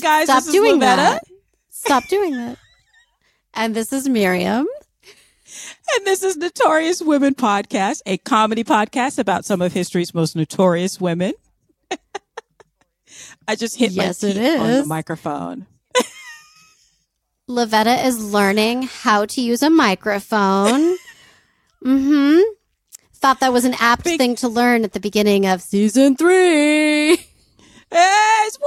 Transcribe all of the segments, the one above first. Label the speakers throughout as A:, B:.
A: guys.
B: Stop
A: this
B: doing
A: is
B: that. Stop doing that. And this is Miriam.
A: And this is Notorious Women Podcast, a comedy podcast about some of history's most notorious women. I just hit
B: Yes,
A: my
B: it
A: teeth on the microphone.
B: Lavetta is learning how to use a microphone. mm-hmm. Thought that was an apt
A: Big-
B: thing to learn at the beginning of season three.
A: Yes,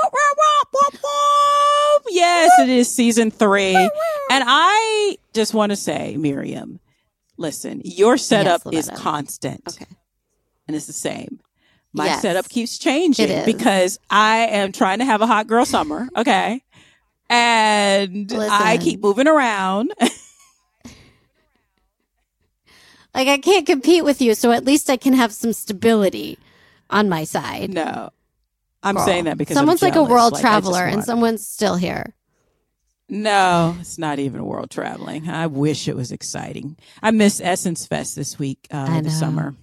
A: yes, it is season three, and I just want to say, Miriam, listen, your setup is constant,
B: Okay.
A: and it's the same. My
B: Yes.
A: setup keeps changing because I am trying to have a hot girl summer, okay, and I keep moving around.
B: Like I can't compete with you, so at least I can have some stability on my side.
A: no, I'm
B: Girl.
A: saying that because
B: someone's like a world
A: Like,
B: traveler and someone's still here.
A: No, it's not even world traveling. I wish it was exciting. I missed Essence Fest this week, uh, the summer.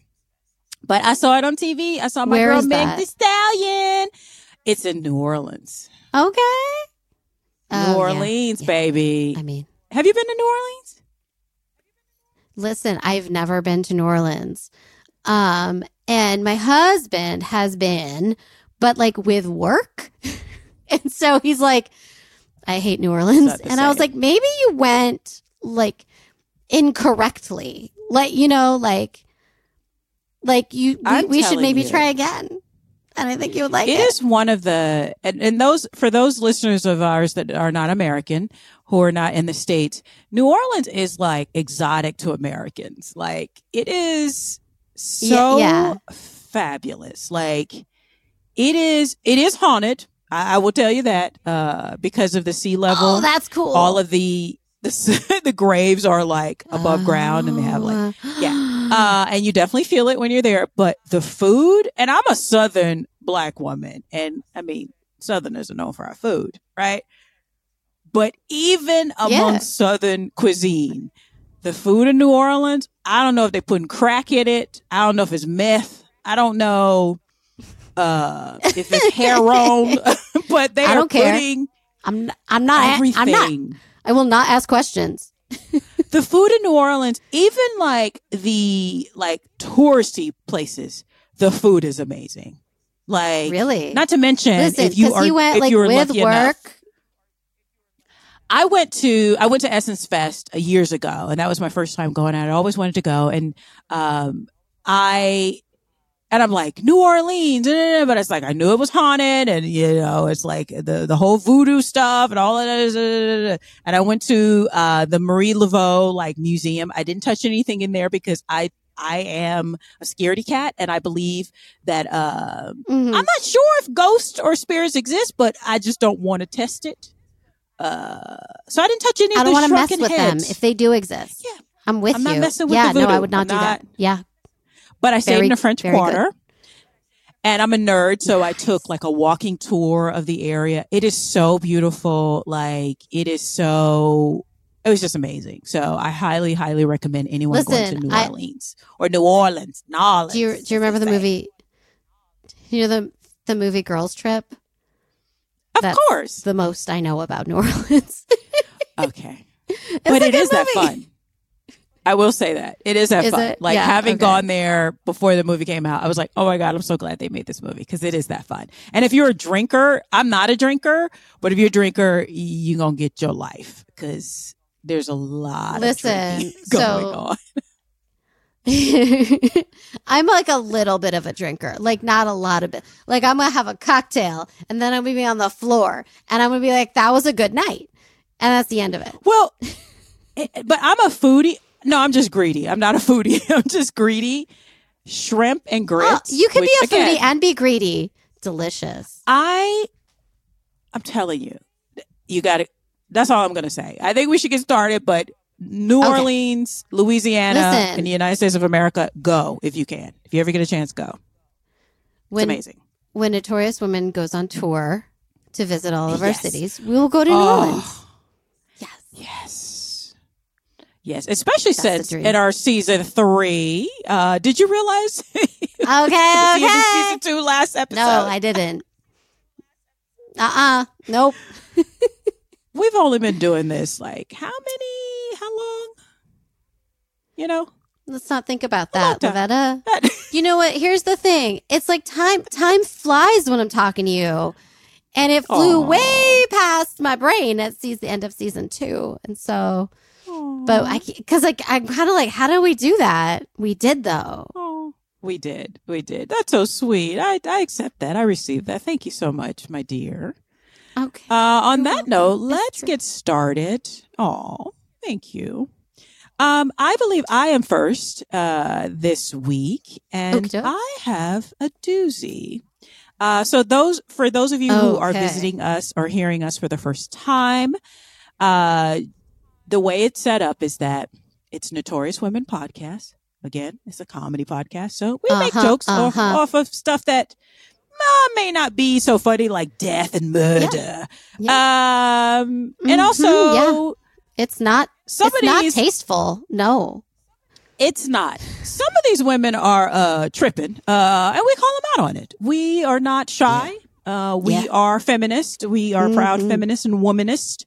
A: But I saw it on TV. I saw my
B: Where
A: girl Meg the Stallion. It's in New Orleans.
B: Okay.
A: New
B: Oh.
A: Orleans,
B: Yeah.
A: baby.
B: I mean,
A: Have you been to New Orleans?
B: listen, I've never been to New Orleans. Um, and my husband has been, but like with work. and so he's like, I hate New Orleans. And I was like, maybe you went like incorrectly. Like, you know, like, like you, we, we should maybe
A: you.
B: try again. And I think you would like
A: it
B: it.
A: is one of the and, and those for those listeners of ours that are not American who are not in the states, New Orleans is like exotic to Americans. Like it is so
B: Yeah,
A: fabulous. Like it is it is haunted. I, I will tell you that uh because of the sea level.
B: Oh, that's cool.
A: all of the the, the graves are like above ground and they have like
B: yeah.
A: uh, and you definitely feel it when you're there. But the food, and I'm a Southern black woman, and I mean, Southerners are known for our food, right? But even among
B: Yeah.
A: Southern cuisine, the food in New Orleans, I don't know if they're putting crack in it. I don't know if it's meth. I don't know uh, if it's heroin, but they
B: I
A: are
B: don't care. I'm not, I'm not
A: everything.
B: I'm not I will not ask questions.
A: the food in New Orleans, even like the like touristy places, the food is amazing. Like
B: Really?
A: not to mention
B: Listen,
A: if you are
B: you went
A: if
B: like
A: you were
B: with
A: lucky
B: work.
A: enough. I went to I went to Essence Fest years ago, and that was my first time going out. I always wanted to go, and um, I and I'm like New Orleans, but it's like I knew it was haunted, and you know it's like the the whole voodoo stuff and all of that. And I went to uh, the Marie Laveau like museum. I didn't touch anything in there because I I am a scaredy cat, and I believe that uh,
B: Mhm.
A: I'm not sure if ghosts or spirits exist, but I just don't want to test it. Uh, so I didn't touch any
B: I
A: of
B: don't want to mess with
A: heads.
B: them if they do exist.
A: Yeah.
B: I'm with
A: I'm
B: you.
A: not messing with
B: yeah, no, I would not
A: I'm
B: do
A: not-
B: that. Yeah.
A: But I stayed
B: Very-
A: in the French
B: very good.
A: Quarter. And I'm a nerd, so I took like a walking tour of the area. It is so beautiful. Like it is so it was just amazing. So I highly, highly recommend anyone going
B: Listen,
A: to New
B: I-
A: Orleans or New Orleans. New Orleans.
B: Do you do you remember the
A: as they say.
B: movie? You know the the movie Girls Trip.
A: Of
B: That's
A: course.
B: The most I know about New Orleans.
A: Okay.
B: It's
A: but it
B: is
A: is that fun. I will say that it is that
B: Is
A: fun.
B: it?
A: Like
B: Yeah,
A: having
B: okay.
A: gone there before the movie came out, I was like, "Oh my god, I'm so glad they made this movie because it is that fun." And if you're a drinker, I'm not a drinker, but if you're a drinker, you're gonna get your life because there's a lot
B: Listen,
A: of drinking going
B: so-
A: on.
B: I'm like a little bit of a drinker, like not a lot of it. Like I'm gonna have a cocktail and then I'm gonna be on the floor and I'm gonna be like, "That was a good night," and that's the end of it.
A: Well, eh, but I'm a foodie. No, I'm just greedy. I'm not a foodie. I'm just greedy. Shrimp and
B: Oh,
A: grits.
B: you can
A: which,
B: be a
A: again,
B: foodie and be greedy. Delicious.
A: I, I'm telling you, you got to. That's all I'm going to say. I think we should get started, but New
B: Okay.
A: Orleans, Louisiana,
B: Listen.
A: in the United States of America, go if you can. If you ever get a chance, go. It's
B: When
A: amazing.
B: when Notorious Women goes on tour to visit all of our cities, we will go to New
A: Oh.
B: Orleans. Yes.
A: Yes. Yes, especially
B: That's
A: since in our season three, uh, did you realize
B: Okay, okay.
A: season two last episode?
B: No, I didn't. Uh uh Nope.
A: We've only been doing this like how many? How long? You know,
B: Let's not think about that. Lavetta. You know what? Here's the thing. It's like time time flies when I'm talking to you. And it flew
A: Aw.
B: way past my brain at seas- the end of season two. And so, but I, because like, I'm kind of like, how do we do that? We did though.
A: Oh, we did. We did. That's so sweet. I, I accept that. I received that. Thank you so much, my dear.
B: Okay.
A: Uh, on
B: You're
A: that
B: welcome.
A: note, let's get started. Oh, thank you. Um, I believe I am first uh, this week, and. I have a doozy. Uh, so those for those of you who are visiting us or hearing us for the first time, uh, the way it's set up is that it's Notorious Women podcast. Again, it's a comedy podcast, so we make
B: Uh-huh,
A: jokes off,
B: uh-huh.
A: off of stuff that uh, may not be so funny, like death and murder. Um, and
B: Mhm,
A: also
B: It's not,
A: some
B: it's not tasteful. No.
A: it's not. Some of these women are uh tripping, uh, and we call them out on it. We are not shy. Uh, we
B: Yeah.
A: are feminist. We are proud
B: Mhm.
A: feminist and womanist.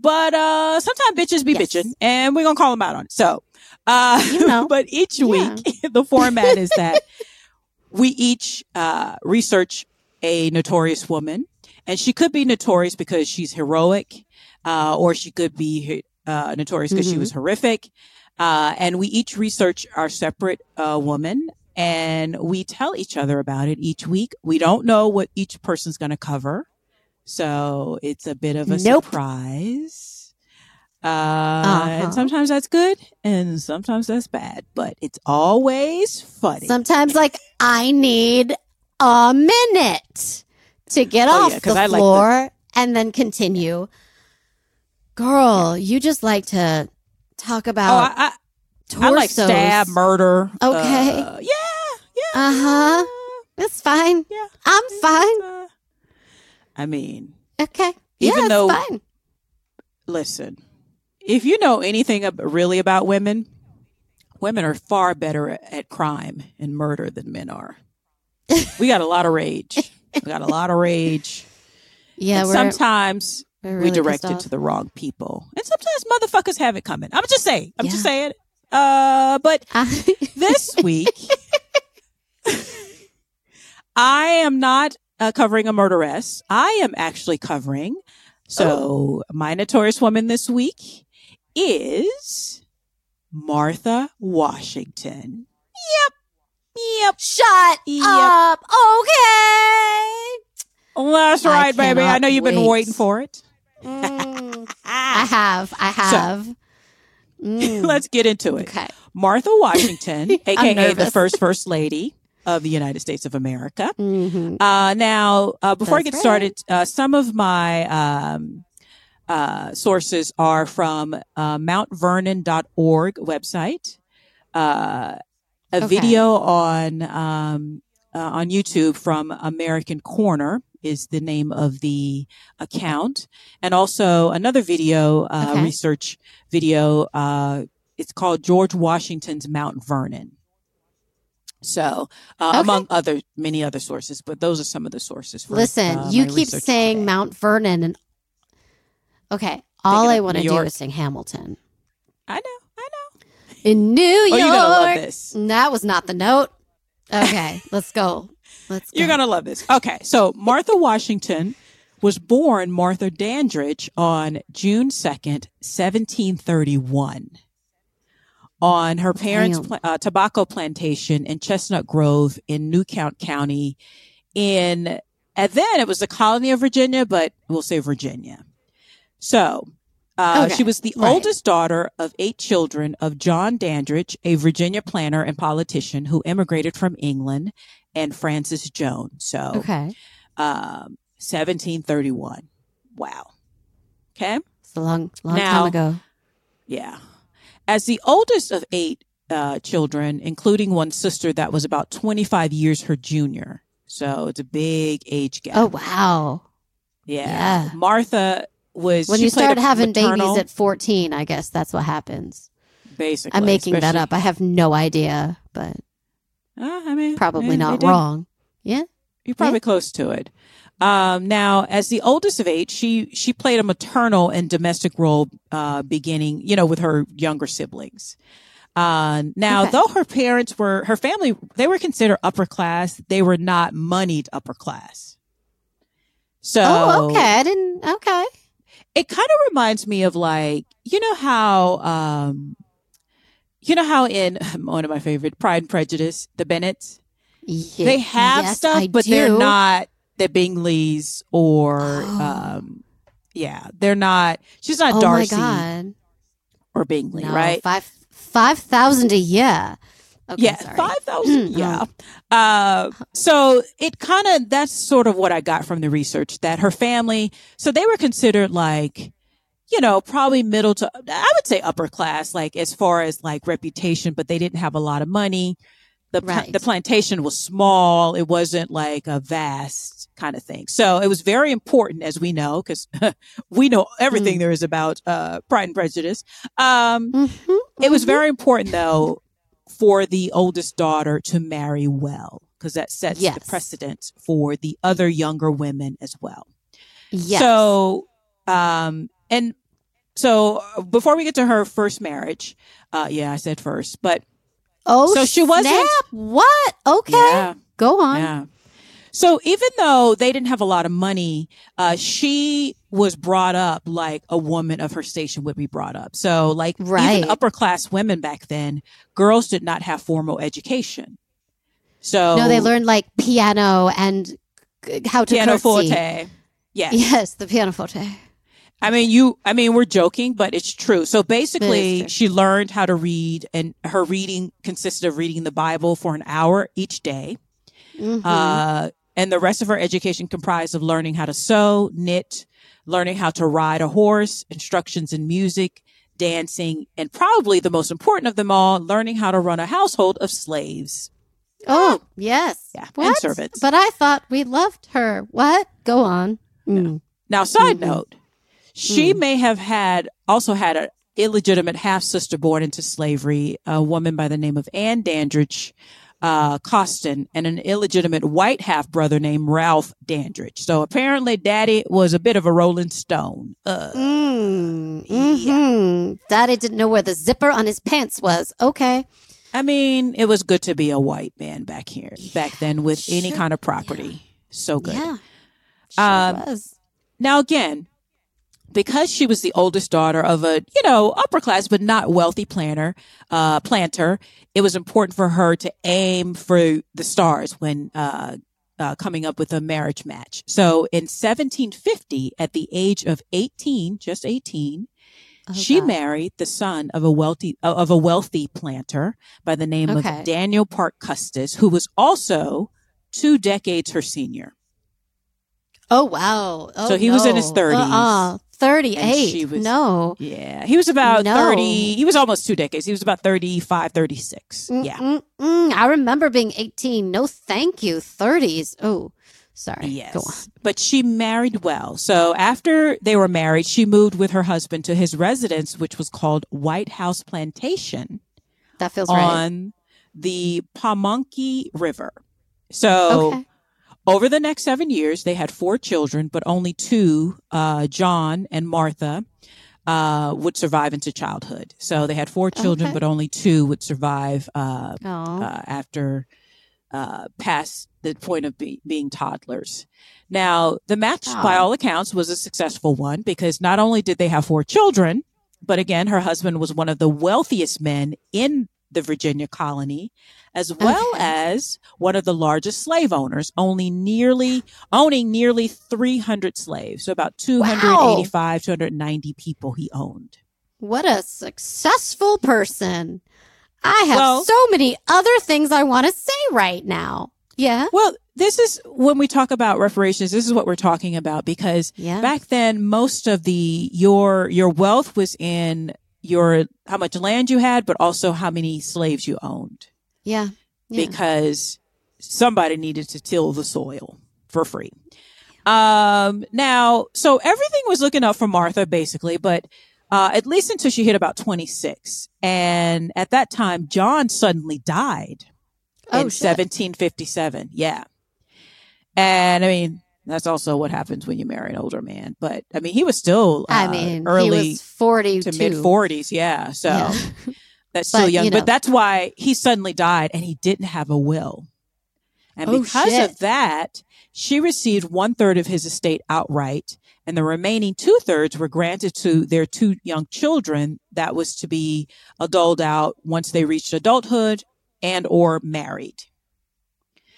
A: But uh, sometimes bitches be
B: Yes.
A: bitching, and we're gonna call them out on it. So, uh,
B: You know.
A: but each
B: Yeah.
A: week the format is that we each uh, research a notorious woman, and she could be notorious because she's heroic, uh, or she could be uh, notorious because she
B: Mhm.
A: was horrific. Uh, and we each research our separate uh, woman, and we tell each other about it each week. We don't know what each person's going to cover, so it's a bit of a
B: Nope.
A: surprise. Uh,
B: Uh-huh.
A: And sometimes that's good, and sometimes that's bad, but it's always funny.
B: Sometimes, like, I need a minute to get
A: Oh,
B: off
A: yeah,
B: the
A: I like the-
B: floor and then continue. Girl, you just like to talk about.
A: oh,
B: about
A: I, I, I like stab, murder.
B: Okay.
A: uh, yeah, yeah.
B: Uh huh. It's fine.
A: Yeah.
B: I'm fine.
A: I mean,
B: Okay.
A: Even
B: yeah, it's
A: though-
B: fine.
A: listen, if you know anything really about women, women are far better at, crime and murder than men are. we got a lot of rage. We got a lot of rage.
B: Yeah, we're,
A: sometimes
B: we're
A: we direct it to the wrong people. And sometimes motherfuckers have it coming. I'm just saying. I'm just saying. Uh, but
B: I-
A: this week, I am not uh, covering a murderess. I am actually covering. So, my notorious woman this week is Martha Washington. Yep. Yep.
B: Shut
A: Yep.
B: up. Okay.
A: That's
B: I
A: right, baby. I know you've been waiting for it.
B: Mm, I have. I have. Mm,
A: Let's get into it.
B: okay.
A: Martha Washington, aka the first First Lady of the United States of America.
B: hmm
A: Uh, now, uh, before I get
B: right.
A: started, uh, some of my um, uh, sources are from uh, mountvernon.org website, uh, a
B: Okay.
A: video on um, uh, on YouTube from American Corner is the name of the account, and also another video uh,
B: Okay.
A: research video. Uh, it's called George Washington's Mount Vernon. So, uh,
B: Okay.
A: among other many other sources, but those are some of the sources. For,
B: Listen,
A: uh,
B: you keep saying
A: today.
B: Mount Vernon and okay. All I want to do is sing Hamilton
A: I know, I know.
B: in New York.
A: Oh, you're gonna love this.
B: That was not the note. Okay, let's go. Let's. Go.
A: You're gonna love this. Okay, so Martha Washington was born Martha Dandridge on June second, seventeen thirty-one, on her parents' pla- uh, tobacco plantation in Chestnut Grove in New Kent County. In and then it was the colony of Virginia, but we'll say Virginia. So. Uh,
B: Okay,
A: She was the
B: right.
A: oldest daughter of eight children of John Dandridge, a Virginia planter and politician who immigrated from England, and Frances Jones. So,
B: Okay,
A: um, 1731. Wow. Okay.
B: it's a long, long
A: Now-
B: time ago.
A: Yeah. As the oldest of eight uh, children, including one sister that was about 25 years her junior. So it's a big age gap.
B: Oh wow!
A: yeah.
B: yeah.
A: Martha was
B: When
A: she
B: you start having
A: maternal-
B: babies at fourteen, I guess that's what happens.
A: basically.
B: I'm making that up. I have no idea, but
A: Uh, I mean,
B: probably
A: yeah,
B: not wrong. Yeah.
A: You're probably close to it. Um, now, as the oldest of eight, she she played a maternal and domestic role, uh, beginning, you know, with her younger siblings. Uh, now,
B: Okay.
A: though her parents were her family, they were considered upper class. They were not moneyed upper class. So,
B: oh, okay. I didn't. Okay.
A: it kind of reminds me of like you know how um you know how in one of my favorite Pride and Prejudice, the Bennets, they have
B: yes,
A: stuff,
B: I
A: but they're not the Bingleys or
B: Oh.
A: um yeah, they're not. She's not
B: Oh
A: Darcy or Bingley,
B: No,
A: right?
B: Five five thousand a year. Okay,
A: yeah,
B: sorry.
A: five thousand. Yeah. Uh, so it kind of that's sort of what I got from the research that her family. So they were considered like, you know, probably middle to I would say upper class, like as far as like reputation, but they didn't have a lot of money. The
B: Right.
A: the plantation was small. It wasn't like a vast kind of thing. So it was very important, as we know, because we know everything
B: Mm.
A: there is about uh, Pride and Prejudice. Um,
B: Mhm,
A: it was
B: mhm.
A: very important though for the oldest daughter to marry well because that sets the
B: Yes.
A: precedent for the other younger women as well.
B: Yes.
A: So, um, and so uh, before we get to her first marriage, uh, yeah, I said first, but
B: oh,
A: so she wasn't-
B: What? Okay,
A: yeah,
B: go on.
A: yeah. So even though they didn't have a lot of money, uh, she was brought up like a woman of her station would be brought up. So like
B: Right.
A: even upper class women back then, girls did not have formal education. So
B: No, they learned like piano and how to
A: piano
B: curtsy.
A: forte. Yes.
B: Yes, the pianoforte.
A: I mean, you, I mean, we're joking, but it's true. So basically,
B: true.
A: she learned how to read and her reading consisted of reading the Bible for an hour each day.
B: Mhm.
A: Uh, and the rest of her education comprised of learning how to sew, knit, learning how to ride a horse, instructions in music, dancing, and probably the most important of them all, learning how to run a household of slaves.
B: oh, yes.
A: Yeah, and servants.
B: But I thought we loved her. What? Go on. Mm.
A: Now, side
B: Mhm.
A: note, she
B: Mm.
A: may have had also had an illegitimate half sister born into slavery, a woman by the name of Anne Dandridge uh, Costin, and an illegitimate white half brother named Ralph Dandridge. So apparently, Daddy was a bit of a Rolling Stone. Uh,
B: Mm. hmm Daddy didn't know where the zipper on his pants was. Okay.
A: I mean, it was good to be a white man back here back then with any kind of property. So good.
B: Yeah. Sure
A: Um,
B: was.
A: Now, again, because she was the oldest daughter of a, you know, upper class but not wealthy planter, uh, planter, it was important for her to aim for the stars when, uh, uh, coming up with a marriage match. So in 1750, at the age of 18, just 18,
B: Oh,
A: she
B: God.
A: married the son of a wealthy of a wealthy planter by the name
B: Okay.
A: of Daniel Park Custis, who was also two decades her senior.
B: Oh wow! Oh,
A: So he was in his 30s.
B: Uh-uh.
A: And
B: Thirty-eight.
A: she was-
B: no.
A: Yeah, he was about
B: No.
A: 30. He was almost two decades. He was about 35, 36.
B: Mm,
A: Yeah.
B: Mm-mm. I remember being eighteen. No, thank you. Thirties. Oh, sorry.
A: Yes.
B: Go on.
A: But she married well. So after they were married, she moved with her husband to his residence, which was called White House Plantation
B: That feels right.
A: on the Pamunkey River. So
B: Okay.
A: Over the next seven years, they had four children, but only two, uh, John and Martha, uh, would survive into childhood. So they had four children,
B: Okay.
A: but only two would survive uh, uh, after uh, past the point of be- being toddlers. Now, the match, by
B: Oh.
A: all accounts, was a successful one because not only did they have four children, but again, her husband was one of the wealthiest men in the Virginia colony, as well
B: Okay.
A: as one of the largest slave owners, only nearly owning nearly 300 slaves. So about 285, 290 people he owned.
B: what a successful person! I have
A: Well-
B: so many other things I want to say right now. Yeah.
A: Well, this is when we talk about reparations, this is what we're talking about because
B: Yeah.
A: back then most of the your your wealth was in your how much land you had, but also how many slaves you owned.
B: Yeah. Yeah.
A: Because somebody needed to till the soil for free. Um now, so everything was looking up for Martha basically, but uh, at least until she hit about 26. And at that time, John suddenly died
B: Oh,
A: in
B: shit.
A: 1757. Yeah. And I mean, That's also what happens when you marry an older man. But I mean, he was still uh,
B: I mean,
A: early
B: he was 40
A: to mid 40s. Yeah. So
B: Yeah.
A: that's still
B: But,
A: young.
B: you know.
A: But that's why he suddenly died and he didn't have a will. And
B: Oh,
A: because
B: shit.
A: of that, she received one third of his estate outright, and the remaining two thirds were granted to their two young children that was to be doled out once they reached adulthood and or married.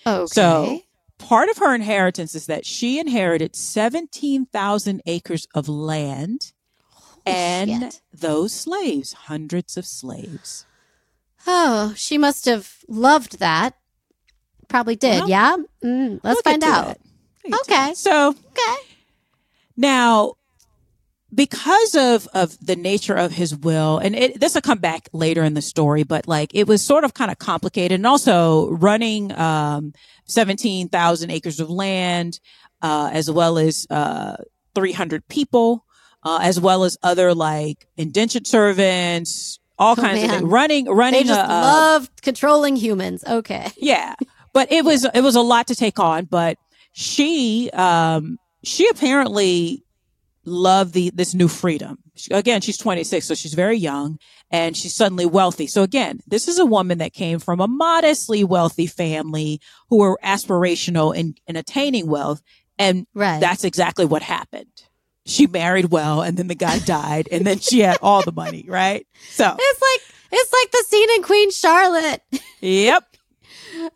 B: Okay.
A: So part of her inheritance is that she inherited 17,000 acres of land and
B: shit.
A: those slaves, hundreds of slaves.
B: oh, she must have loved that. Probably did.
A: Well,
B: yeah. Mm, let's
A: We'll
B: find out.
A: that. We'll get to
B: Okay.
A: So
B: Okay.
A: now, because of of the nature of his will, and it, this will come back later in the story, but like it was sort of kind of complicated, and also running um, seventeen thousand acres of land, uh, as well as uh, three hundred people, uh, as well as other like indentured servants, all
B: Oh,
A: kinds of things. Running, running.
B: They just
A: a, a-
B: controlling humans. Okay.
A: yeah but it was it was a lot to take on but she um she apparently loved the this new freedom She- again she's 26 so she's very young and she's suddenly wealthy so again this is a woman that came from a modestly wealthy family who were aspirational in, in attaining wealth and
B: Right.
A: that's exactly what happened she married well and then the guy died and then she had all the money right so
B: it's like it's like the scene in Queen Charlotte.
A: yep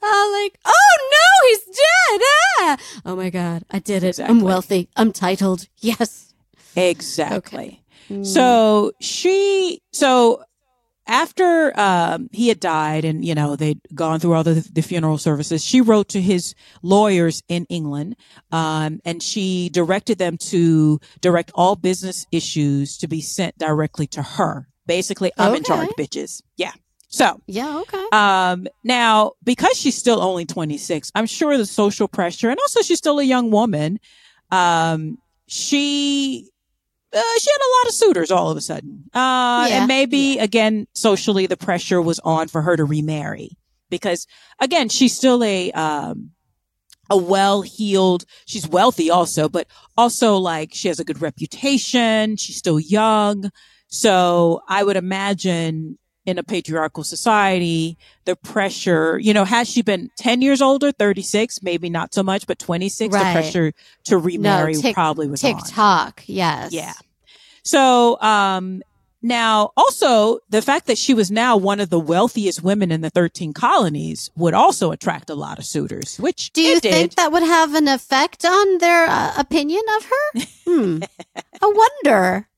B: Oh, like, oh no, he's dead. Ah! Oh my God, I did it.
A: Exactly.
B: I'm wealthy. I'm titled. Yes.
A: Exactly.
B: Mm.
A: So she, so after um, he had died and, you know, they'd gone through all the, the funeral services, she wrote to his lawyers in England um, and she directed them to direct all business issues to be sent directly to her. Basically, I'm in charge, bitches. Yeah. So,
B: Yeah. Okay.
A: um, now, because she's still only 26, I'm sure the social pressure and also she's still a young woman. Um, she, uh, she had a lot of suitors all of a sudden. Uh,
B: Yeah,
A: and maybe again, socially, the pressure was on for her to remarry because again, she's still a, um, a well-heeled, she's wealthy also, but also like she has a good reputation. She's still young. So I would imagine in a patriarchal society, the pressure, you know, has she been 10 years older, 36, maybe not so much, but 26, the pressure to remarry
B: Tik-
A: probably was on.
B: TikTok. Yes.
A: Yeah. So, um, now also the fact that she was now one of the wealthiest women in the 13 colonies would also attract a lot of suitors, which
B: Do you
A: did.
B: think that would have an effect on their uh, opinion of her? Hmm. I wonder.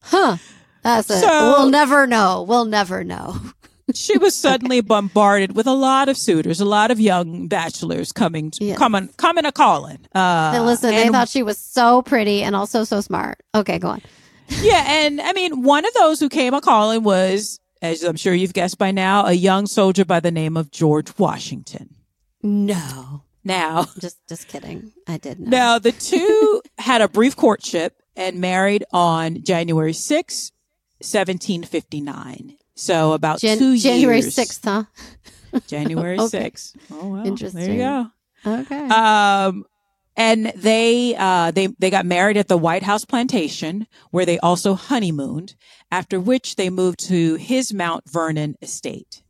B: Huh. That's it.
A: So-
B: we'll never know. We'll never know.
A: she was suddenly bombarded with a lot of suitors, a lot of young bachelors coming,
B: Yeah.
A: coming, coming a calling. Uh,
B: Hey, listen, they thought she was so pretty and also so smart. Okay, go on.
A: yeah, and I mean, one of those who came a calling was, as I'm sure you've guessed by now, a young soldier by the name of George Washington.
B: No.
A: Now,
B: Just just kidding. I did not.
A: now the two had a brief courtship and married on January 6, 1759. So about
B: Jan-
A: two
B: January
A: years.
B: 6th, huh?
A: January
B: Okay.
A: 6th. Oh, well. There
B: Interesting.
A: you go.
B: Okay.
A: Um, and they uh, they they got married at the White House plantation, where they also honeymooned. After which they moved to his Mount Vernon estate.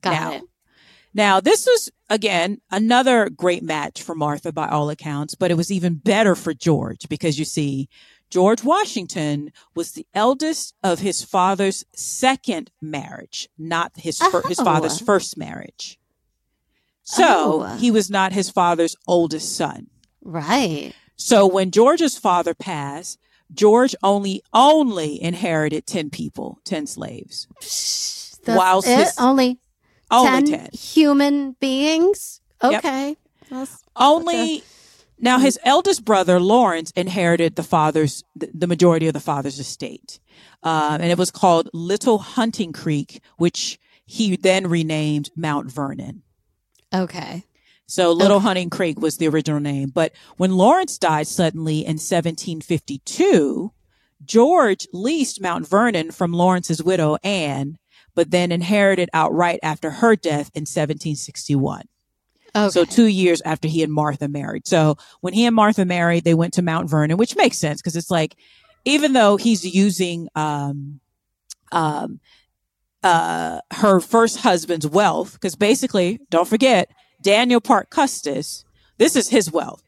B: Got
A: now,
B: it.
A: Now, this was again another great match for Martha by all accounts, but it was even better for George because you see, George Washington was the eldest of his father's second marriage, not his fir- his
B: Oh.
A: father's first marriage. So
B: Oh.
A: he was not his father's oldest son.
B: Right.
A: So when George's father passed, George only only inherited ten people, ten slaves,
B: That's
A: Whilst
B: it?
A: his-
B: only
A: only
B: 10
A: ten.
B: human beings. Okay. That's-
A: only now his eldest brother lawrence inherited the father's the, majority of the father's estate. Um, and it was called little hunting creek which he then renamed mount vernon.
B: Okay.
A: so little hunting creek was the original name. But when lawrence died suddenly in 1752 george leased mount vernon from lawrence's widow anne but then inherited outright after her death in 1761
B: Okay.
A: So two years after he and Martha married. So when he and Martha married, they went to Mount Vernon, which makes sense because it's like, even though he's using, um, um, uh, her first husband's wealth, because basically, don't forget, Daniel Park Custis, this is his wealth.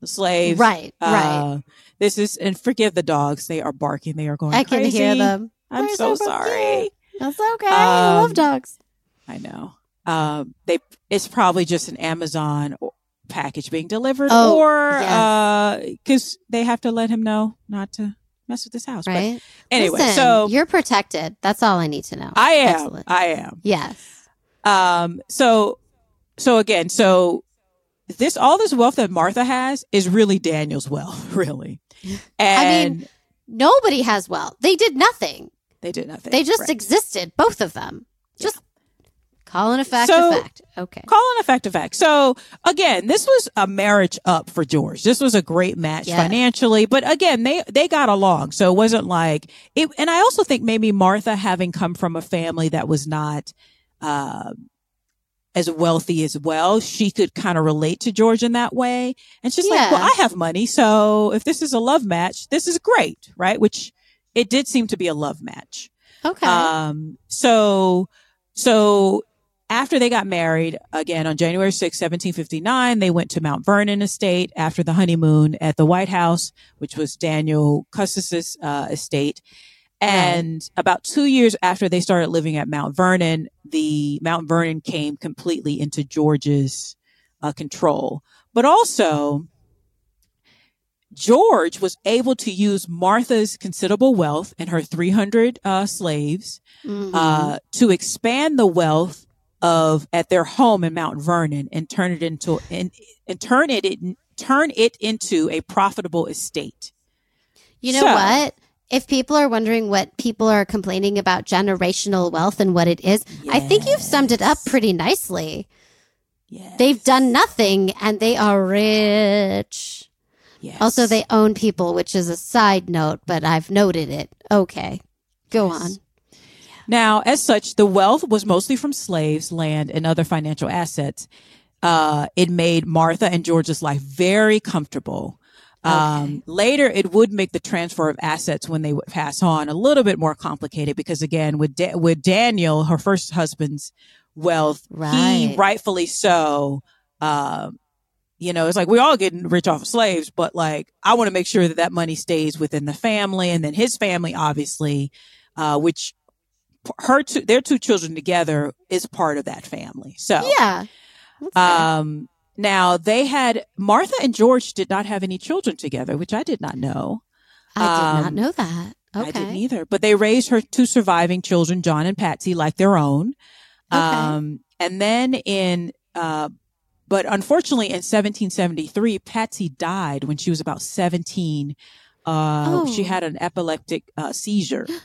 A: The slaves.
B: right, right.
A: Uh, this is, and forgive the dogs. They are barking. They are going
B: I can
A: crazy.
B: hear them.
A: I'm
B: They're
A: so
B: so
A: sorry.
B: That's okay. I love
A: Um,
B: dogs.
A: I know. Um, they it's probably just an Amazon package being delivered,
B: Oh,
A: or
B: yes.
A: because they have to let him know not to mess with this house. But
B: Right.
A: anyway,
B: Listen,
A: so
B: you're protected. That's all I need to know.
A: I am.
B: Excellent.
A: I am.
B: yes.
A: Um. So, so again, so this all this wealth that Martha has is really Daniel's wealth, really. And
B: mean, Nobody has wealth. They did nothing.
A: they did nothing.
B: They just
A: Right.
B: existed, both of them. Just call an effect
A: So-
B: a fact. Okay.
A: Call an effect effect. So again, this was a marriage up for George. This was a great match
B: Yes.
A: financially, but again, they they got along. So it wasn't like it. And I also think maybe Martha, having come from a family that was not um as wealthy as well, she could kind of relate to George in that way. And she's like, "Well, I have money, so if this is a love match, this is great, right?" Which it did seem to be a love match.
B: Okay.
A: Um, so, so after they got married again on January 6, 1759, they went to Mount Vernon estate after the honeymoon at the White House, which was Daniel Custis's, uh, estate. And about two years after they started living at Mount Vernon, the Mount Vernon came completely into George's uh, control. But also, George was able to use Martha's considerable wealth and her 300 uh, slaves
B: Mhm.
A: uh, to expand the wealth of at their home in Mount Vernon and turn it into and, and turn it, it turn it into a profitable estate.
B: you know
A: so-
B: what? If people are wondering what people are complaining about generational wealth and what it is, I think you've summed it up pretty nicely.
A: Yes.
B: They've done nothing and they are rich.
A: Yes.
B: Also, they own people, which is a side note, but I've noted it. Okay. Go
A: Yes.
B: on.
A: Now, as such, the wealth was mostly from slaves, land, and other financial assets. Uh, it made Martha and George's life very comfortable. Um, later, it would make the transfer of assets when they would pass on a little bit more complicated because, again, with da- with Daniel, her first husband's wealth, he rightfully so. Um, you know, it's like we're all getting rich off of slaves, but like I want to make sure that that money stays within the family, and then his family, obviously, uh, which her two, their two children together is part of that family. So,
B: Yeah.
A: Um, now they had Martha and George did not have any children together, which I did not know.
B: I did not
A: um,
B: know that. Okay.
A: I didn't either, but they raised her two surviving children, John and Patsy, like their own.
B: Okay.
A: Um, and then in, uh, but unfortunately in 1773, Patsy died when she was about 17. Uh, she
B: Oh.
A: had an epileptic uh, seizure.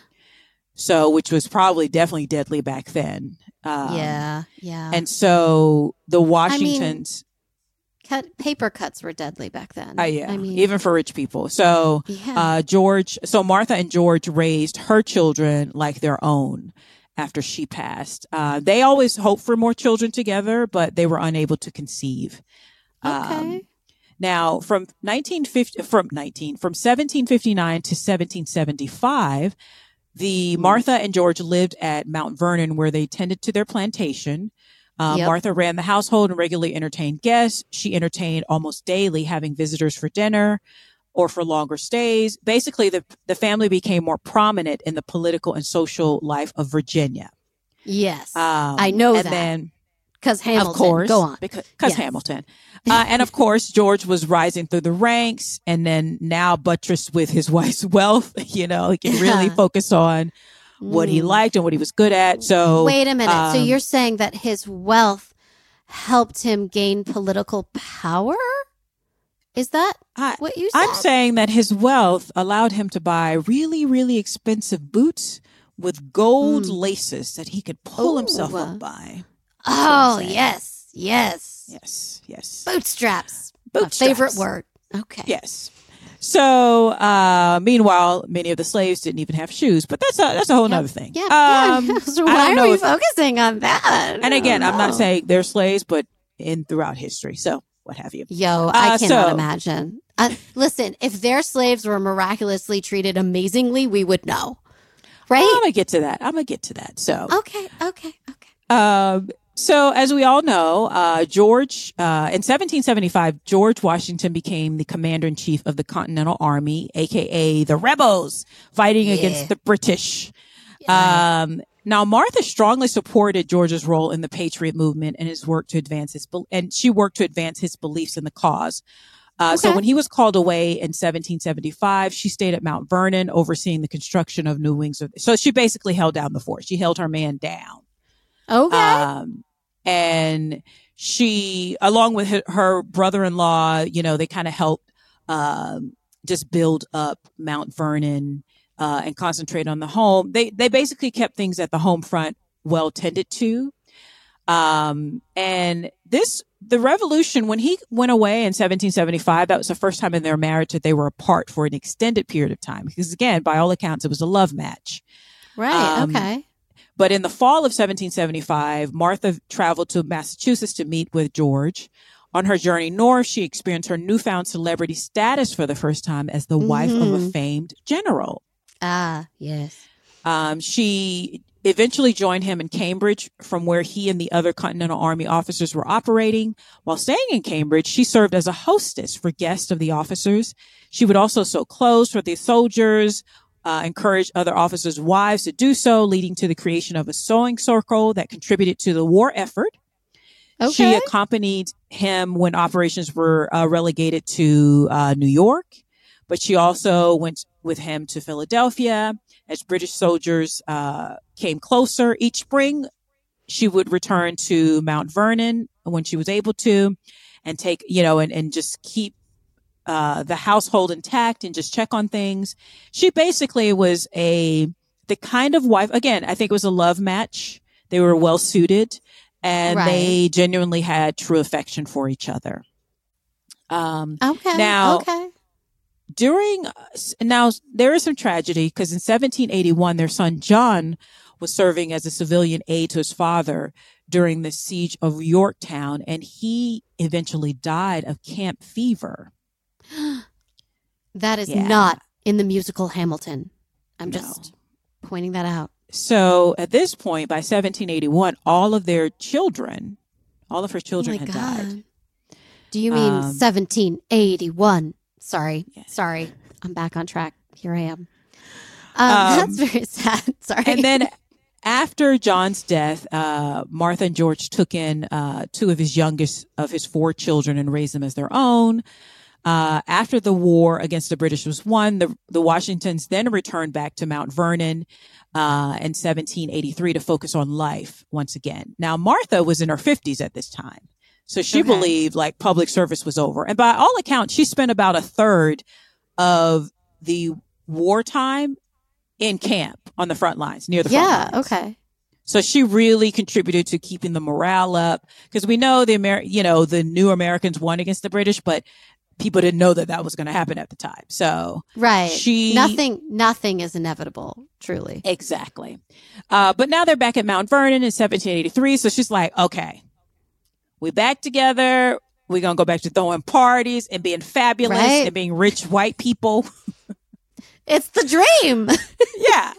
A: So, which was probably definitely deadly back then. Um,
B: yeah. Yeah.
A: And so the Washingtons,
B: Cut, paper cuts were deadly back then.
A: uh, yeah,
B: I mean,
A: even for rich people. So,
B: yeah.
A: uh, George, so Martha and George raised her children like their own after she passed. Uh, they always hoped for more children together, but they were unable to conceive. Um,
B: okay.
A: now, from 1950, from 19, from 1759 to 1775, the. Martha and George lived at Mount Vernon where they tended to their plantation. Uh,
B: Yep.
A: Martha ran the household and regularly entertained guests. She entertained almost daily, having visitors for dinner or for longer stays. Basically, the, the family became more prominent in the political and social life of Virginia.
B: yes.
A: Um,
B: I know
A: and
B: that.
A: then
B: Because Hamilton.
A: of course,
B: Go on.
A: because
B: Yes.
A: Hamilton, uh, and of course George was rising through the ranks, and then now buttressed with his wife's wealth, you know, he can really focus on what he
B: Mm.
A: liked and what he was good at. So
B: Wait a minute. so
A: um,
B: you're saying that his wealth helped him gain political power? Is that
A: I,
B: what you said?
A: I'm saying that his wealth allowed him to buy really, really expensive boots with gold
B: Mm.
A: laces that he could pull himself up by.
B: Oh, yes. Yes.
A: Yes, yes,
B: Bootstraps. My favorite word. Okay.
A: yes. So, uh, meanwhile, many of the slaves didn't even have shoes, but that's a that's a whole
B: Yeah.
A: nother thing.
B: Yeah.
A: Um,
B: yeah. so why are we
A: if-
B: focusing on that?
A: and again, I'm not saying they're slaves, but in throughout history. So what have you?
B: Yo, I
A: Uh,
B: cannot
A: so-
B: imagine. Uh, listen, if their slaves were miraculously treated amazingly, we would know. Right?
A: I'm gonna get to that. I'm gonna get to that. So
B: Okay, okay, okay.
A: Um, so, as we all know, uh, George, uh, in 1775, George Washington became the commander in chief of the Continental Army, aka the rebels fighting
B: Yeah.
A: against the British. Um, now, Martha strongly supported George's role in the Patriot movement and his work to advance his, bel- and she worked to advance his beliefs in the cause. Uh, So when he was called away in 1775, she stayed at Mount Vernon overseeing the construction of new wings. Of, so she basically held down the fort. She held her man down.
B: Okay.
A: Um, and she, along with her, her brother-in-law, you know, they kind of helped um, just build up Mount Vernon uh, and concentrate on the home. They they basically kept things at the home front well tended to. Um, and this the revolution when he went away in 1775 that was the first time in their marriage that they were apart for an extended period of time because again by all accounts it was a love match
B: right.
A: um,
B: okay.
A: But in the fall of 1775, Martha traveled to Massachusetts to meet with George. On her journey north, she experienced her newfound celebrity status for the first time as the wife of a
B: Mhm.
A: famed general.
B: Ah, yes.
A: Um, she eventually joined him in Cambridge, from where he and the other Continental Army officers were operating. While staying in Cambridge, she served as a hostess for guests of the officers. She would also sew clothes for the soldiers, uh, encourage other officers' wives to do so, leading to the creation of a sewing circle that contributed to the war effort. She accompanied him when operations were uh, relegated to uh, New York, but she also went with him to Philadelphia as British soldiers uh, came closer. Each spring, she would return to Mount Vernon when she was able to and take, you know, and, and just keep uh, the household intact and just check on things. She basically was a, the kind of wife, again, I think it was a love match. They were well suited and
B: Right.
A: they genuinely had true affection for each other. Um,
B: Okay.
A: Now-
B: okay.
A: during now there is some tragedy because in 1781 their son John was serving as a civilian aide to his father during the siege of Yorktown and he eventually died of camp fever.
B: That is
A: Yeah.
B: not in the musical Hamilton. I'm
A: No.
B: just pointing that out.
A: So at this point by 1781 all of their children all of her children
B: oh
A: had
B: God.
A: died.
B: Do you mean
A: Um,
B: 1781? Sorry.
A: Yeah.
B: Sorry. I'm back on track. Here I am. Um,
A: Um,
B: that's very sad. Sorry.
A: And then after John's death, uh, Martha and George took in uh, two of his youngest of his four children and raised them as their own. Uh, after the war against the British was won, the, the Washingtons then returned back to Mount Vernon uh, in 1783 to focus on life once again. Now, Martha was in her 50s at this time. So she
B: Okay.
A: believed like public service was over. And by all accounts, she spent about a third of the wartime in camp on the front lines near the front
B: yeah. Okay.
A: So she really contributed to keeping the morale up because we know the Amer, you know, the new Americans won against the British, but people didn't know that that was going to happen at the time. So
B: Right.
A: she
B: nothing. Nothing is inevitable. Truly.
A: exactly. Uh, but now they're back at Mount Vernon in 1783. So she's like, okay, we back together. We're going to go back to throwing parties and being fabulous
B: Right.
A: and being rich white people.
B: It's the dream.
A: yeah.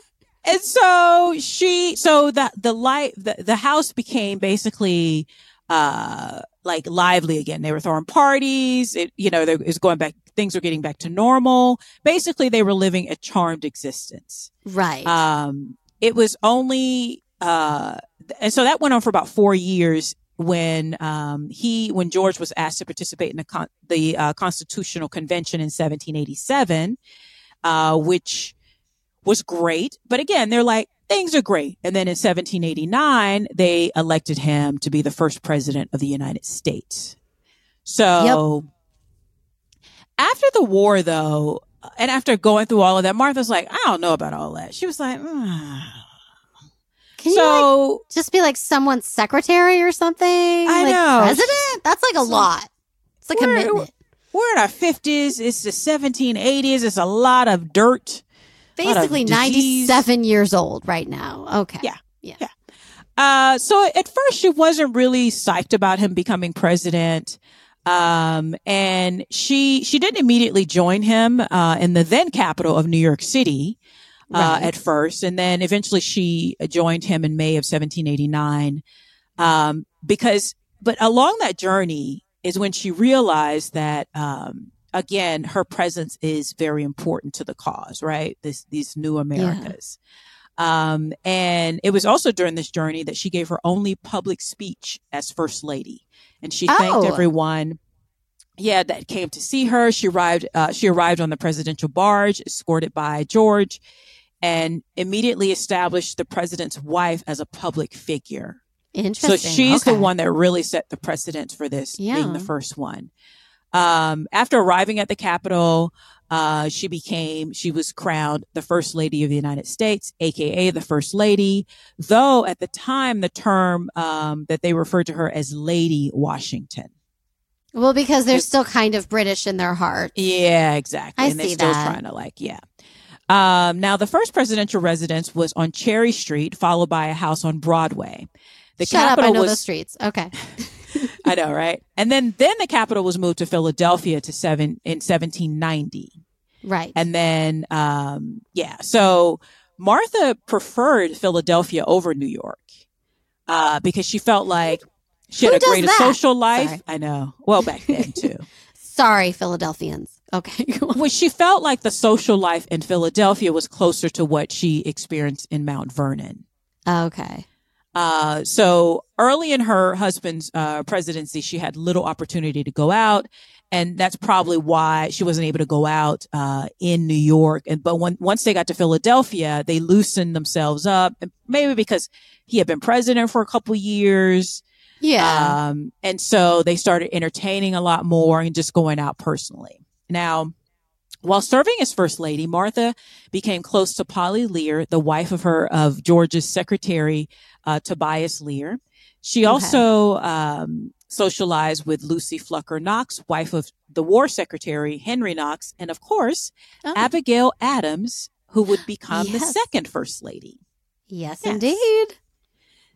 A: And so she, so the, the light, the, the house became basically, uh, like lively again. They were throwing parties. It, you know, there is going back, things were getting back to normal. Basically, they were living a charmed existence.
B: right.
A: Um, it was only, uh, and so that went on for about four years when, um, he, when George was asked to participate in the, con- the, uh, Constitutional Convention in 1787, uh, which was great. But again, they're like, things are great. And then in 1789, they elected him to be the first president of the United States. So after the war, though, and after going through all of that, Martha's like, I don't know about all that. She was like, "Ah."
B: Can you like, just be like someone's secretary or something?
A: I
B: like
A: know.
B: President? That's like a
A: So-
B: lot. It's like a
A: We're-
B: commitment.
A: we're in our 50s. It's the 1780s. It's a lot of dirt.
B: Basically, 97 years old right now. Okay.
A: Yeah. Yeah. yeah. Uh, so at first she wasn't really psyched about him becoming president. Um, and she, she didn't immediately join him, uh, in the then capital of New York City, uh,
B: Right.
A: at first. And then eventually she joined him in May of 1789. Um, because, but along that journey is when she realized that, um, again, her presence is very important to the cause, right? This, these new Americas. Um, and it was also during this journey that she gave her only public speech as first lady. And she thanked
B: Oh.
A: everyone. Yeah, that came to see her. She arrived, uh, she arrived on the presidential barge, escorted by George, and immediately established the president's wife as a public figure.
B: Interesting.
A: So she's the one that really set the precedent for this being the first one. Um, after arriving at the Capitol, uh, she became, she was crowned the First Lady of the United States, aka the First Lady, though at the time the term, um, that they referred to her as Lady Washington.
B: Well, because they're still kind of British in their heart.
A: Yeah, exactly.
B: I
A: and they're still
B: that.
A: trying to like, yeah. Um, now the first presidential residence was on Cherry Street, followed by a house on Broadway. The
B: Shut up!
A: Capitol
B: I know
A: was
B: the streets. Okay.
A: I know, right? And then then the capital was moved to Philadelphia to seven in 1790.
B: Right.
A: And then um yeah, so Martha preferred Philadelphia over New York. Uh because she felt like she
B: Who
A: had a greater
B: that?
A: social life.
B: Sorry.
A: I know. Well, back then too.
B: Sorry, Philadelphians. Okay.
A: well, she felt like the social life in Philadelphia was closer to what she experienced in Mount Vernon.
B: okay.
A: Uh, so early in her husband's uh, presidency, she had little opportunity to go out, and that's probably why she wasn't able to go out uh, in New York. And but when, once they got to Philadelphia, they loosened themselves up, and maybe because he had been president for a couple years,
B: Yeah.
A: um, and so they started entertaining a lot more and just going out personally. Now. While serving as first lady, Martha became close to Polly Lear, the wife of her of George's secretary uh, Tobias Lear. She
B: Okay.
A: also um, socialized with Lucy Flucker Knox, wife of the War Secretary Henry Knox, and of course,
B: Oh.
A: Abigail Adams, who would become the second First Lady.
B: yes,
A: yes.
B: indeed.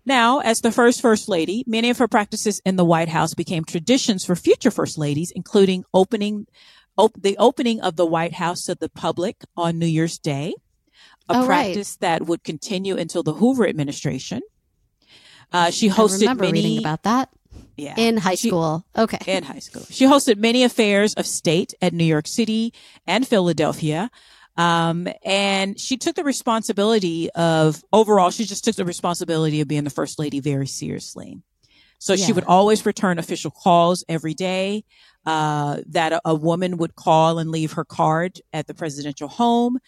A: Now, as the first First Lady, many of her practices in the White House became traditions for future First Ladies, including opening op- the opening of the White House to the public on New Year's Day, a
B: Oh, right.
A: practice that would continue until the Hoover administration. Uh, she
B: I
A: hosted
B: remember
A: many
B: reading about that
A: yeah,
B: in high
A: She-
B: school. Okay.
A: in high school. She hosted many affairs of state at New York City and Philadelphia. Um, and she took the responsibility of overall, she just took the responsibility of being the first lady very seriously. So she would always return official calls every day, uh, that a, a woman would call and leave her card at the presidential home.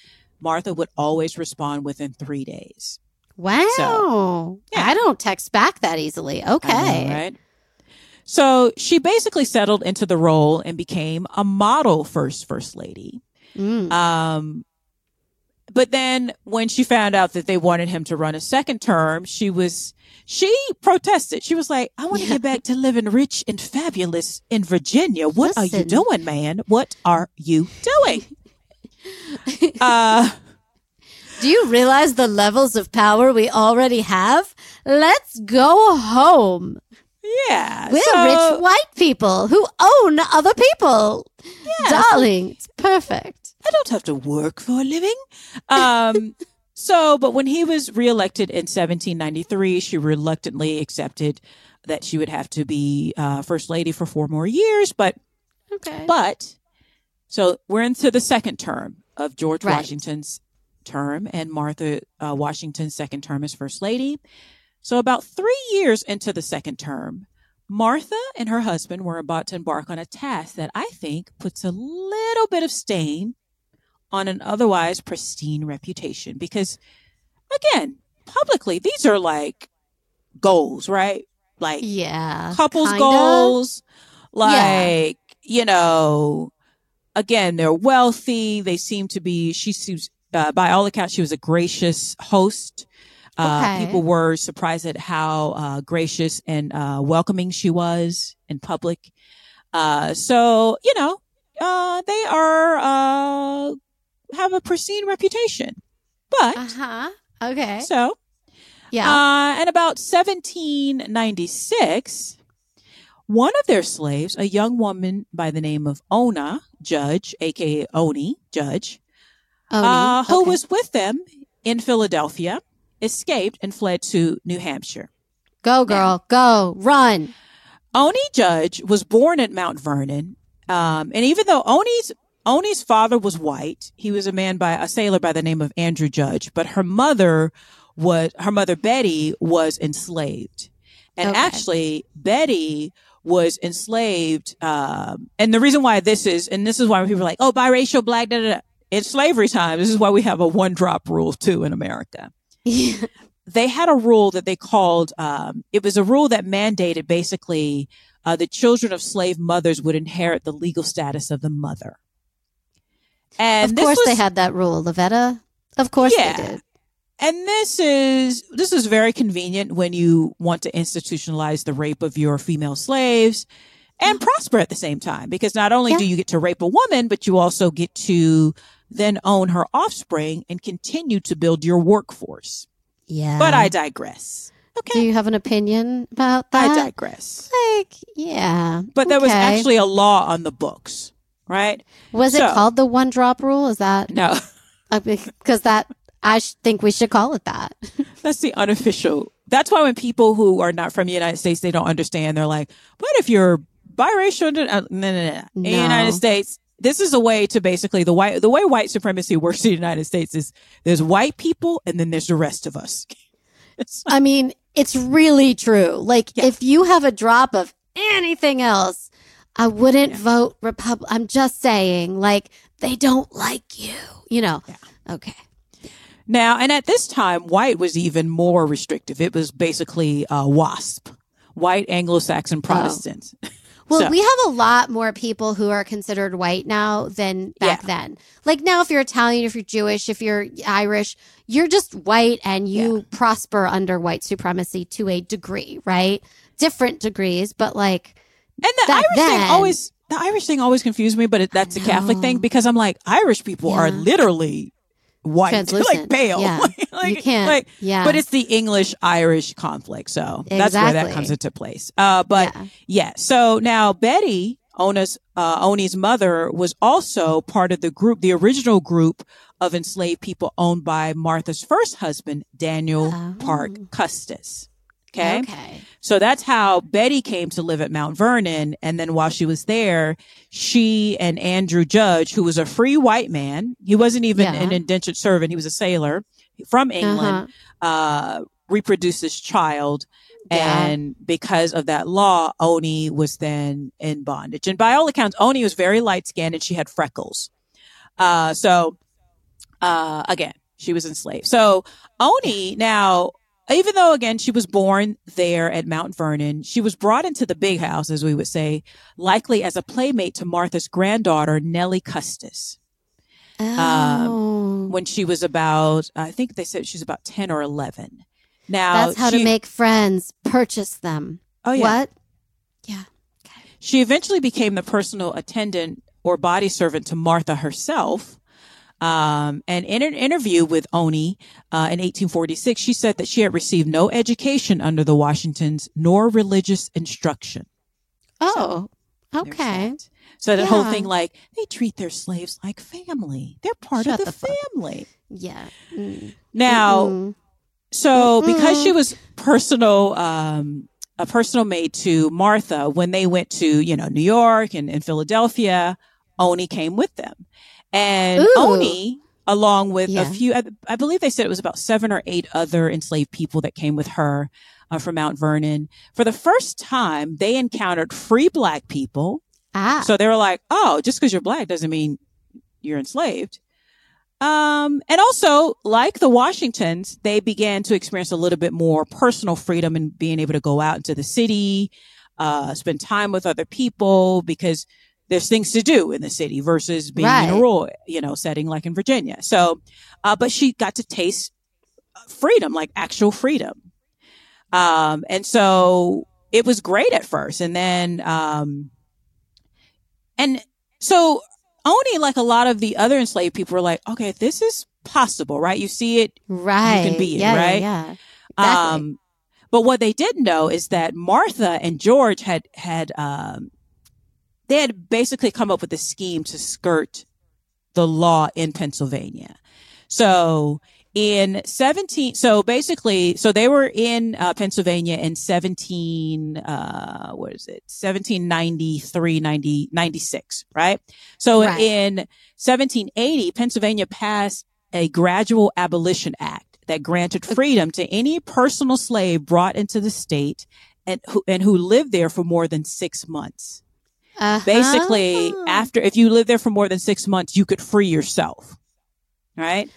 A: Martha would always respond within three days.
B: Wow.
A: yeah.
B: I don't text back that easily. Okay.
A: Know, right? So she basically settled into the role and became a model first first lady.
B: Mm.
A: Um, but then when she found out that they wanted him to run a second term, she was, she protested. She was like, I want to
B: Yeah.
A: get back to living rich and fabulous in Virginia. What are you doing, man? What are you doing? uh,
B: Do you realize the levels of power we already have? Let's go home.
A: yeah.
B: We're
A: so-
B: rich white people who own other people.
A: Yeah,
B: Darling, it's perfect.
A: I don't have to work for a living. Um, so, but when he was reelected in 1793, she reluctantly accepted that she would have to be uh, first lady for four more years. But,
B: Okay.
A: but, so we're into the second term of George
B: Right.
A: Washington's term and Martha uh, Washington's second term as first lady. So, about three years into the second term, Martha and her husband were about to embark on a task that I think puts a little bit of stain on an otherwise pristine reputation. Because, again, publicly, these are like goals, right? Like
B: yeah.
A: couples
B: kinda.
A: goals, like, you know, again, they're wealthy. They seem to be, she seems, uh, by all accounts, she was a gracious host. Uh,
B: Okay.
A: people were surprised at how, uh, gracious and, uh, welcoming she was in public. Uh, so, you know, uh, they are, uh, have a pristine reputation. But,
B: Uh huh. Okay.
A: so,
B: Yeah.
A: Uh, and about 1796, one of their slaves, a young woman by the name of Ona Judge, aka Oni Judge,
B: Oni.
A: uh, who
B: Okay.
A: was with them in Philadelphia, escaped and fled to New Hampshire.
B: go girl, go run.
A: Oni Judge was born at Mount Vernon, um, and even though Oni's Oni's father was white, he was a man by a sailor by the name of Andrew Judge, but her mother was her mother Betty was enslaved, and
B: Okay.
A: actually Betty was enslaved. Um, and the reason why this is, and this is why people are like, oh, biracial black, da da da. In slavery time, this is why we have a one drop rule too in America they had a rule that they called um, it was a rule that mandated basically uh, the children of slave mothers would inherit the legal status of the mother and
B: of course
A: was,
B: they had that rule, Lavetta. Of course
A: Yeah.
B: they did.
A: and this is this is very convenient when you want to institutionalize the rape of your female slaves and prosper at the same time because not only
B: Yeah.
A: do you get to rape a woman but you also get to then own her offspring and continue to build your workforce
B: Yeah.
A: but i digress Okay.
B: do you have an opinion about that?
A: i digress
B: Like, yeah.
A: But there was actually a law on the books, right?
B: Was it called the one drop rule? Is that
A: No,
B: because that I sh- think we should call it that.
A: that's the unofficial. That's why when people who are not from the United States, they don't understand. They're like, "What if you're biracial?" Uh, No, no, no. no. In the United States, this is a way to basically the white the way white supremacy works in the United States is there's white people and then there's the rest of us.
B: I mean, it's really true. Like,
A: Yeah.
B: if you have a drop of anything else, I wouldn't vote Republic. I'm just saying, like, they don't like you. You know. Yeah. Okay.
A: Now, and at this time, white was even more restrictive. It was basically uh, WASP, white Anglo-Saxon Protestants.
B: Well,
A: So-
B: we have a lot more people who are considered white now than back
A: Yeah.
B: then. Like now, if you're Italian, if you're Jewish, if you're Irish, you're just white and you prosper under white supremacy to a degree, right? Different degrees, but like,
A: And the Irish thing always the Irish thing always confused me, but it, that's a Catholic thing because I'm like Irish people are literally white, like pale.
B: Yeah.
A: like,
B: you can't.
A: like-
B: yeah.
A: but it's the English Irish conflict, so that's where that comes into place. Uh, but
B: Yeah.
A: yeah, so now Betty Ona's uh, Oni's mother was also part of the group, the original group of enslaved people owned by Martha's first husband, Daniel
B: Oh.
A: Park Custis. Okay.
B: Okay.
A: So that's how Betty came to live at Mount Vernon. And then while she was there, she and Andrew Judge, who was a free white man, he wasn't even
B: Yeah.
A: an indentured servant, he was a sailor from England, uh reproduced this child.
B: Yeah.
A: And because of that law, Oni was then in bondage. And by all accounts, Oni was very light skinned and she had freckles. Uh, so, uh, again, she was enslaved. So Oni now, even though again, she was born there at Mount Vernon, she was brought into the big house, as we would say, likely as a playmate to Martha's granddaughter, Nellie Custis, um,
B: Oh.
A: when she was about, I think they said she was about 10 or 11. Now,
B: That's how
A: she-
B: to make friends. Purchase them.
A: Oh, yeah.
B: What? Yeah.
A: She eventually became the personal attendant or body servant to Martha herself. Um, and in an interview with Oni uh, in 1846, she said that she had received no education under the Washingtons nor religious instruction.
B: Oh.
A: There's
B: Okay.
A: that. So that whole thing, like they treat their slaves like family, they're part
B: Shut
A: of the,
B: the fuck
A: family.
B: Yeah. Mm.
A: Now,
B: Mm-mm.
A: So
B: Mm-mm.
A: because she was personal, um, a personal maid to Martha, when they went to, you know, New York and, and Philadelphia, Oni came with them. And
B: Ooh.
A: Oni, along with
B: Yeah.
A: a few, I, I believe they said it was about seven or eight other enslaved people that came with her uh, from Mount Vernon. For the first time, they encountered free black people.
B: Ah.
A: So they were like, oh, just because you're black doesn't mean you're enslaved. Um, and also, like the Washingtons, they began to experience a little bit more personal freedom and being able to go out into the city, uh, spend time with other people because there's things to do in the city versus being in a
B: Right.
A: rural, you know, setting like in Virginia. So, uh, but she got to taste freedom, like actual freedom. Um, and so it was great at first. And then, um, and so Oni, like a lot of the other enslaved people, were like, okay, this is possible, right? You see it.
B: right.
A: You can be it,
B: yeah,
A: right?
B: Yeah. Exactly.
A: but what they didn't know is that Martha and George had had um, they had basically come up with a scheme to skirt the law in Pennsylvania. So in 17 so basically so they were in uh, pennsylvania in 17 uh what is it 1793 90, 96 right so
B: Right.
A: in 1780 pennsylvania passed a gradual abolition act that granted freedom to any personal slave brought into the state and who, and who lived there for more than six months
B: Uh-huh.
A: basically after if you lived there for more than six months you could free yourself right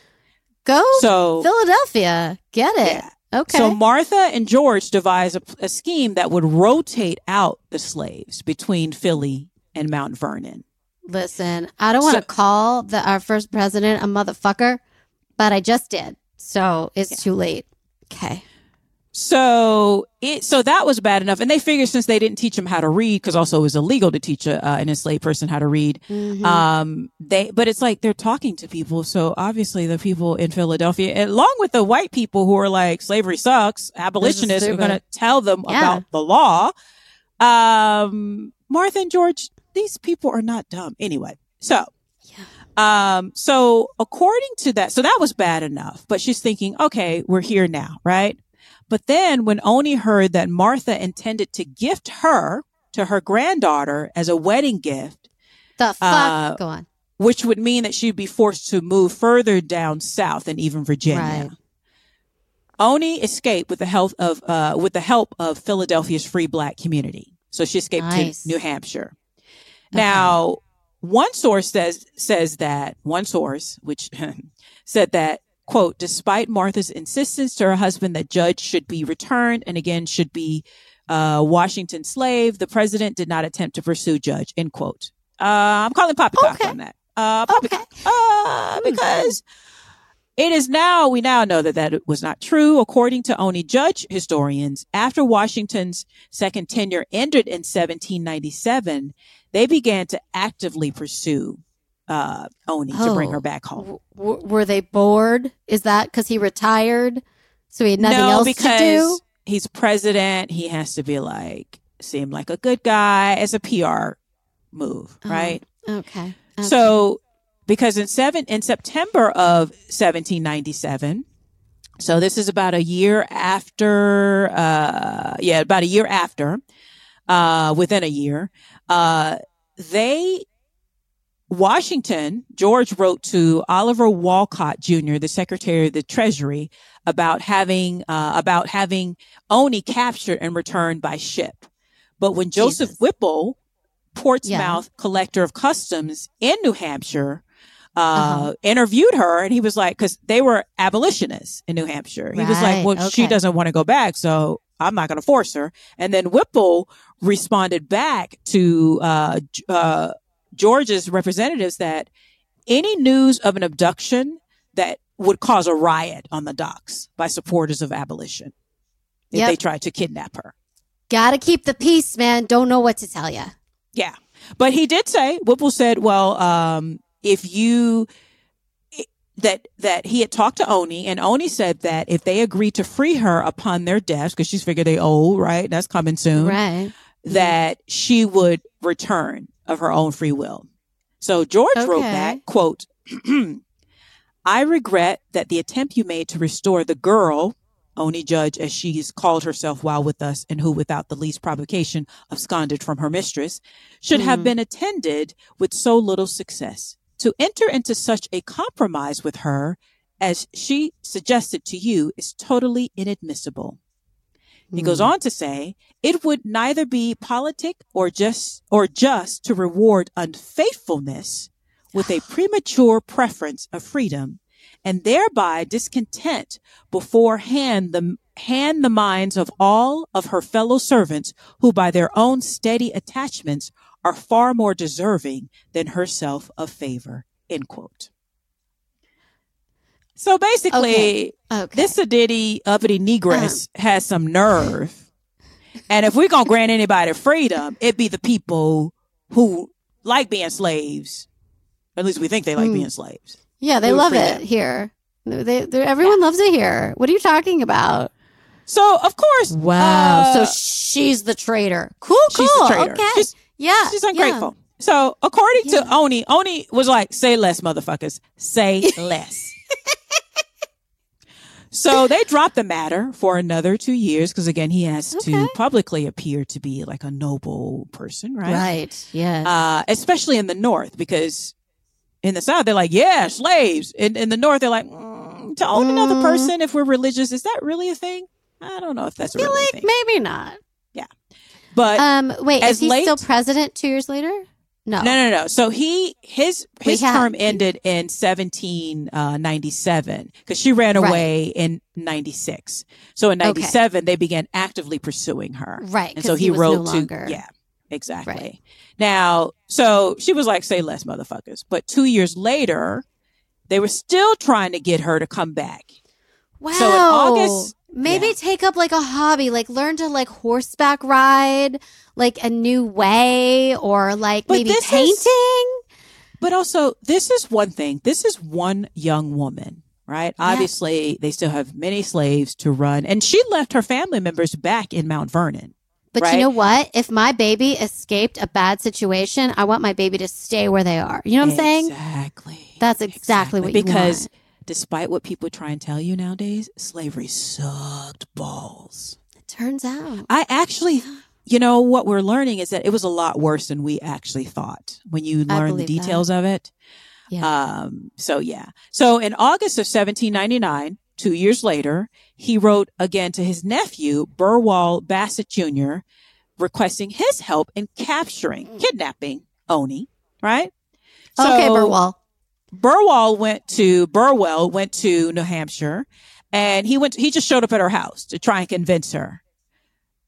B: go
A: so
B: Philadelphia. Get it. Okay.
A: so Martha and George devised a, a scheme that would rotate out the slaves between Philly and Mount Vernon.
B: Listen, I don't want to
A: So-
B: call the our first president a motherfucker, but I just did. So it's too late. Okay.
A: So it so that was bad enough, and they figured since they didn't teach them how to read, because also it was illegal to teach a, uh, an enslaved person how to read.
B: Mhm.
A: Um, they but it's like they're talking to people, so obviously the people in Philadelphia, along with the white people who are like slavery sucks, abolitionists are going to tell them
B: Yeah.
A: about the law. Um, Martha and George, these people are not dumb anyway. So. Yeah. Um, so according to that, so that was bad enough, but she's thinking, okay, we're here now, right? But then when Oni heard that Martha intended to gift her to her granddaughter as a wedding gift,
B: the fuck.
A: uh,
B: Go on.
A: which would mean that she'd be forced to move further down south and even Virginia.
B: Right.
A: Oni escaped with the help of uh, with the help of Philadelphia's free black community. So she escaped
B: Nice.
A: to New Hampshire. Now, one source says says that one source, which said that quote, despite Martha's insistence to her husband that Judge should be returned and again should be uh, Washington slave, the president did not attempt to pursue Judge. End quote. Uh, I'm calling poppycock
B: Okay.
A: on that. Uh, poppycock.
B: Okay.
A: Uh, because it is now, we now know that that was not true. According to Oni Judge historians, after Washington's second tenure ended in 1797, they began to actively pursue uh, Oni to bring
B: Oh.
A: her back home.
B: W- were they bored? Is that because he retired? So he had nothing
A: no,
B: else
A: because
B: to do?
A: he's president. He has to be like, seem like a good guy as a PR move,
B: Oh,
A: right?
B: Okay. okay.
A: So, because in seven in September of 1797, so this is about a year after, uh, yeah, about a year after, uh, within a year, uh, they Washington, George wrote to Oliver Wolcott Jr., the Secretary of the Treasury, about having uh, about having Oni captured and returned by ship. But when Joseph
B: Jesus.
A: Whipple, Portsmouth collector of customs in New Hampshire, uh,
B: Uh-huh.
A: interviewed her, and he was like, because they were abolitionists in New Hampshire. He was like, "Well, she doesn't want to go back, so I'm not going to force her." And then Whipple responded back to uh, uh, George's representatives that any news of an abduction that would cause a riot on the docks by supporters of abolition if
B: Yep.
A: they tried to kidnap her.
B: Gotta keep the peace, man. Don't know what to tell you.
A: Yeah. But he did say, Whipple said, well, um, if you, that, that he had talked to Oni and Oni said that if they agreed to free her upon their deaths, because she's figured they old, right? That's coming soon.
B: Right.
A: That she would return of her own free will. So George wrote
B: Okay.
A: back, quote, I regret that the attempt you made to restore the girl, Oni Judge, as she's called herself while with us, and who, without the least provocation, absconded from her mistress, should have
B: Mhm.
A: been attended with so little success. To enter into such a compromise with her as she suggested to you is totally inadmissible. He goes
B: Hmm.
A: on to say, it would neither be politic or just, or just to reward unfaithfulness with a premature preference of freedom and thereby discontent beforehand the, hand the minds of all of her fellow servants who by their own steady attachments are far more deserving than herself of favor. End quote. So basically,
B: Okay. Okay.
A: this uppity negress has some nerve. And if we're gonna grant anybody freedom, it be the people who like being slaves. At least we think they like
B: Hmm.
A: being slaves.
B: yeah, they
A: we
B: love it here. They, they, everyone loves it here. What are you talking about?
A: So of course,
B: Wow.
A: uh,
B: so she's the traitor. Cool, cool.
A: she's the traitor.
B: Okay.
A: She's,
B: yeah.
A: she's
B: yeah.
A: ungrateful. So according
B: Yeah.
A: to Oni, Oni was like, "Say less, motherfuckers. Say less." So they dropped the matter for another two years because again, he has
B: Okay.
A: to publicly appear to be like a noble person, right?
B: Right. Yes.
A: Uh, especially in the North because in the South they're like, "Yeah, slaves." In in the North they're like, mm, "To own another
B: Mm.
A: person if we're religious, is that really a thing?" I don't know if that's
B: I feel
A: really
B: like maybe not. Yeah.
A: But
B: Um, wait, is he
A: late-
B: still president two years later? No.
A: No, no, no. So he his his
B: had-
A: term ended in seventeen uh, ninety seven because she ran
B: Right.
A: away in ninety six. So in
B: Okay.
A: ninety seven they began actively pursuing her,
B: Right.
A: and so he,
B: was
A: wrote
B: no
A: to
B: longer.
A: yeah, exactly.
B: Right.
A: Now, so she was like, "Say less, motherfuckers." But two years later, they were still trying to get her to come back.
B: Wow.
A: So in August-
B: maybe
A: yeah.
B: take up like a hobby, like learn to like horseback ride, like a new way, or like
A: But
B: maybe
A: this is-
B: painting.
A: But also, this is one thing. This is one young woman, right?
B: Yeah.
A: Obviously, they still have many slaves to run. And she left her family members back in Mount Vernon.
B: But
A: Right.
B: you know what? If my baby escaped a bad situation, I want my baby to stay where they are. You know what I'm saying?
A: Exactly.
B: That's exactly what you
A: Because
B: want.
A: Despite what people try and tell you nowadays, slavery sucked balls.
B: It turns out.
A: I actually, you know, what we're learning is that it was a lot worse than we actually thought when you learn the
B: believe that.
A: details of it.
B: Yeah.
A: Um, so yeah. So in August of 1799, two years later, he wrote again to his nephew, Burwell Bassett Jr., requesting his help in capturing, kidnapping Oni, right?
B: okay,
A: So
B: Burwell.
A: Burwell went to, Burwell went to New Hampshire and he went, he just showed up at her house to try and convince her.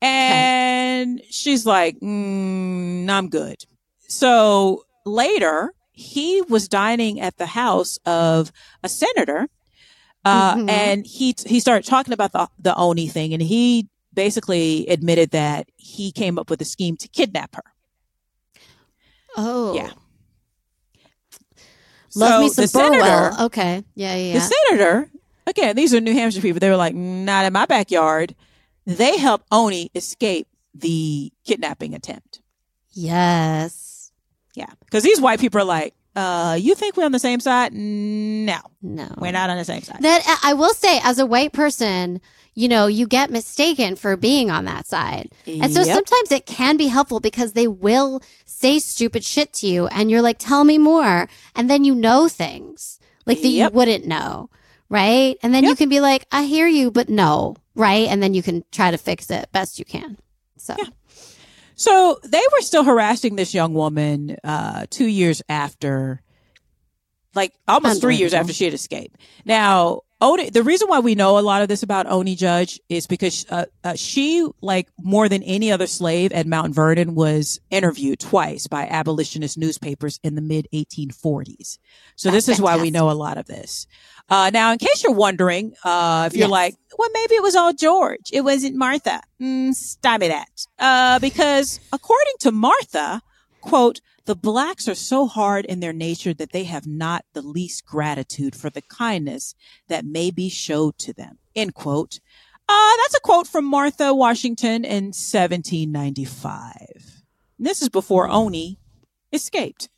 A: And she's like, mm, I'm good. So later, he was dining at the house of a senator, uh,
B: Mhm.
A: and he he started talking about the the Oni thing, and he basically admitted that he came up with a scheme to kidnap her.
B: Oh.
A: Yeah.
B: Love me
A: So
B: some
A: the
B: Burwell.
A: senator-
B: Okay. Yeah, yeah,
A: The senator, again, these are New Hampshire people. They were like, not in my backyard. They helped Oni escape the kidnapping attempt.
B: yes.
A: Yeah. Because these white people are like, uh, you think we're on the same side? No,
B: No.
A: we're not on the same side.
B: That I will say, as a white person, you know, you get mistaken for being on that side. And so
A: Yep.
B: sometimes it can be helpful because they will say stupid shit to you and you're like, tell me more. And then you know things like that
A: Yep.
B: you wouldn't know. Right. And then you can be like, I hear you, but no. Right. And then you can try to fix it best you can. So,
A: Yeah. So they were still harassing this young woman uh, two years after, like almost three years after she had escaped. Now, Oni, the reason why we know a lot of this about Oni Judge is because uh, uh, she, like more than any other slave at Mount Vernon, was interviewed twice by abolitionist newspapers in the mid 1840s. So
B: That's
A: this is why we know a lot of this. Uh, now, in case you're wondering, uh, if you're
B: Yes.
A: like, well, maybe it was all George. It wasn't Martha. Mm, stop it that. Uh, because according to Martha, quote, the blacks are so hard in their nature that they have not the least gratitude for the kindness that may be showed to them. End quote. Uh, that's a quote from Martha Washington in 1795. This is before Oni escaped.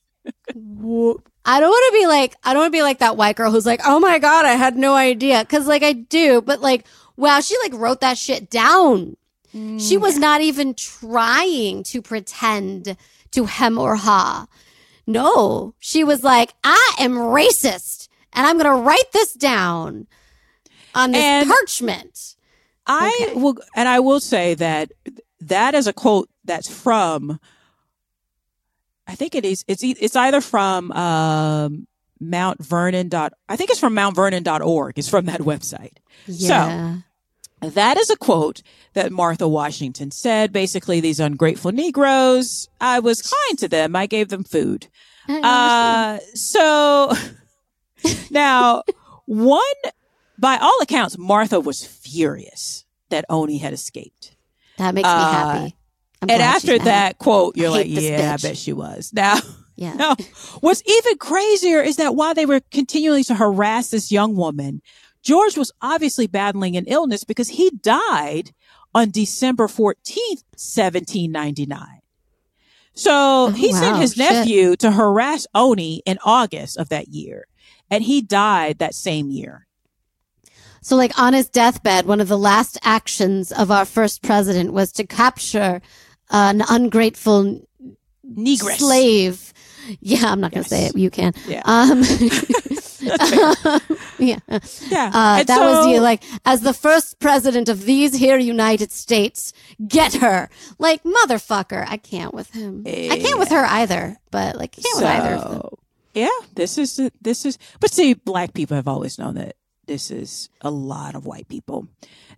B: I don't want to be like, I don't want to be like that white girl who's like, oh my God, I had no idea. Cause like I do, but like, wow, she like wrote that shit down. She was not even trying to pretend to hem or ha. No, she was like, I am racist and I'm going to write this down on this
A: And-
B: parchment.
A: I
B: Okay.
A: will, and I will say that that is a quote that's from. I think it is. It's it's either from um, Mount Vernon dot. I think it's from MountVernon.org. It's from that website.
B: Yeah.
A: That is a quote that Martha Washington said. Basically, these ungrateful Negroes. I was kind to them. I gave them food. Uh, so now one, by all accounts, Martha was furious that Oni had escaped.
B: that makes me
A: uh,
B: happy. I'm
A: and after that quote, you're
B: I
A: like, yeah, I bet she was. Now,
B: yeah.
A: no, what's even crazier is that while they were continuing to harass this young woman, George was obviously battling an illness because he died on December 14th, 1799. So
B: Oh,
A: he sent his
B: Shit.
A: nephew to harass Oni in August of that year. And he died that same year.
B: So, like on his deathbed, one of the last actions of our first president was to capture an ungrateful
A: Negress.
B: slave. Yeah, I'm not going to say it. You can.
A: Yeah.
B: Um, yeah.
A: Yeah.
B: Uh, that was you, like, as the first president of these here United States, get her. Like, motherfucker. I can't with him. I can't with her either, but, like, can't with either of them.
A: Yeah, this is this is. But see, black people have always known that this is a lot of white people.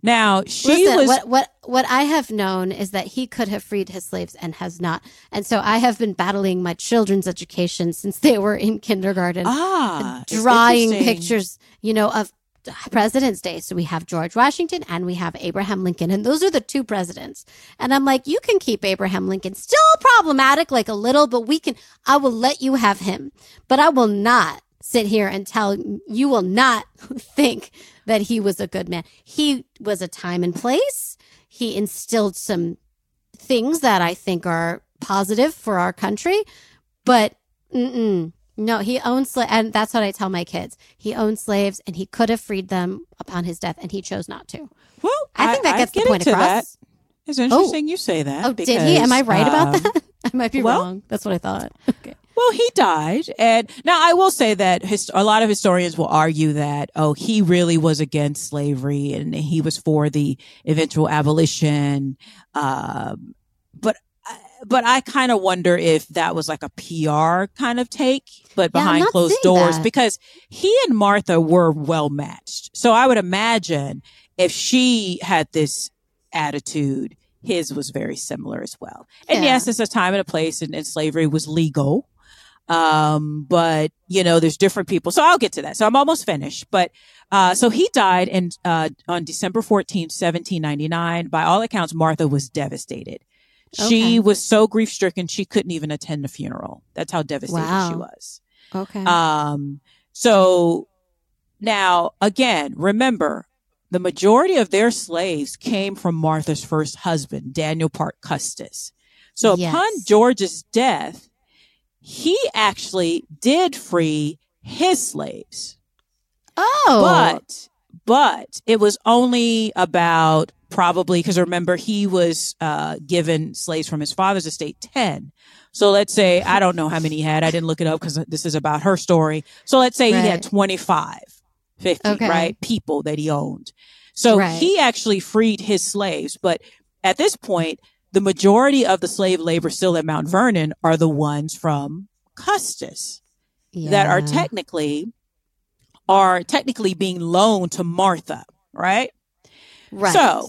A: Now she
B: Listen,
A: was.
B: what what what I have known is that he could have freed his slaves and has not, and so I have been battling my children's education since they were in kindergarten,
A: ah,
B: drawing pictures, you know, of President's Day. So we have George Washington and we have Abraham Lincoln, and those are the two presidents. And I'm like, you can keep Abraham Lincoln still problematic, like a little, but we can. I will let you have him, but I will not sit here and tell you will not think that he was a good man. He was a time and place. He instilled some things that I think are positive for our country, but no, he owned slaves, and that's what I tell my kids. He owned slaves, and he could have freed them upon his death, and he chose not to.
A: Well,
B: I think that gets the point across.
A: That. It's interesting you say that.
B: Oh, did he? Am I
A: because,
B: right about
A: um,
B: that? I might be
A: well-
B: wrong. That's what I thought. Okay.
A: Well, he died. And now I will say that his, a lot of historians will argue that, oh, he really was against slavery and he was for the eventual abolition. Um, but, I- but I kind of wonder if that was like a PR kind of take, but behind
B: not
A: closed doors
B: that.
A: because he and Martha were well matched. So I would imagine if she had this attitude, his was very similar as well. And
B: Yeah.
A: yes, it's a time and a place and, and slavery was legal. Um, but you know, there's different people. So I'll get to that. So I'm almost finished. But, uh, so he died in, uh, on December 14th, 1799. By all accounts, Martha was devastated.
B: Okay.
A: She was so grief stricken, she couldn't even attend the funeral. That's how devastated
B: Wow.
A: she was.
B: Okay.
A: Um, so now again, remember the majority of their slaves came from Martha's first husband, Daniel Park Custis. So
B: Yes.
A: upon George's death, he actually did free his slaves,
B: oh,
A: but, but it was only about probably because remember he was, uh, given slaves from his father's estate 10. So let's say, I don't know how many he had. I didn't look it up because this is about her story. So let's say he had 25, 50,
B: Okay.
A: right? People that he owned. So
B: Right.
A: he actually freed his slaves. But at this point, the majority of the slave labor still at Mount Vernon are the ones from Custis that are technically are technically being loaned to Martha, right?
B: right.
A: So,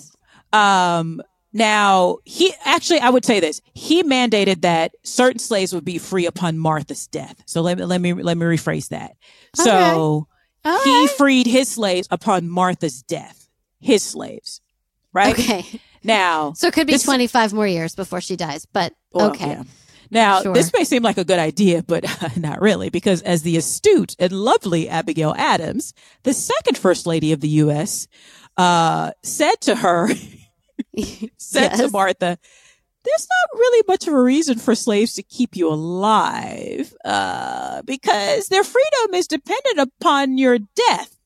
A: um, now he actually, I would say this: he mandated that certain slaves would be free upon Martha's death. So let me let me let me rephrase that. So he
B: right.
A: freed his slaves upon Martha's death. His slaves, right?
B: okay.
A: Now,
B: So it could be
A: This-
B: 25 more years before she dies, but
A: well,
B: okay.
A: yeah. Now,
B: Sure.
A: this may seem like a good idea, but not really, because as the astute and lovely Abigail Adams, the second first lady of the U.S., uh, said to her, said to Martha, there's not really much of a reason for slaves to keep you alive, uh, because their freedom is dependent upon your death.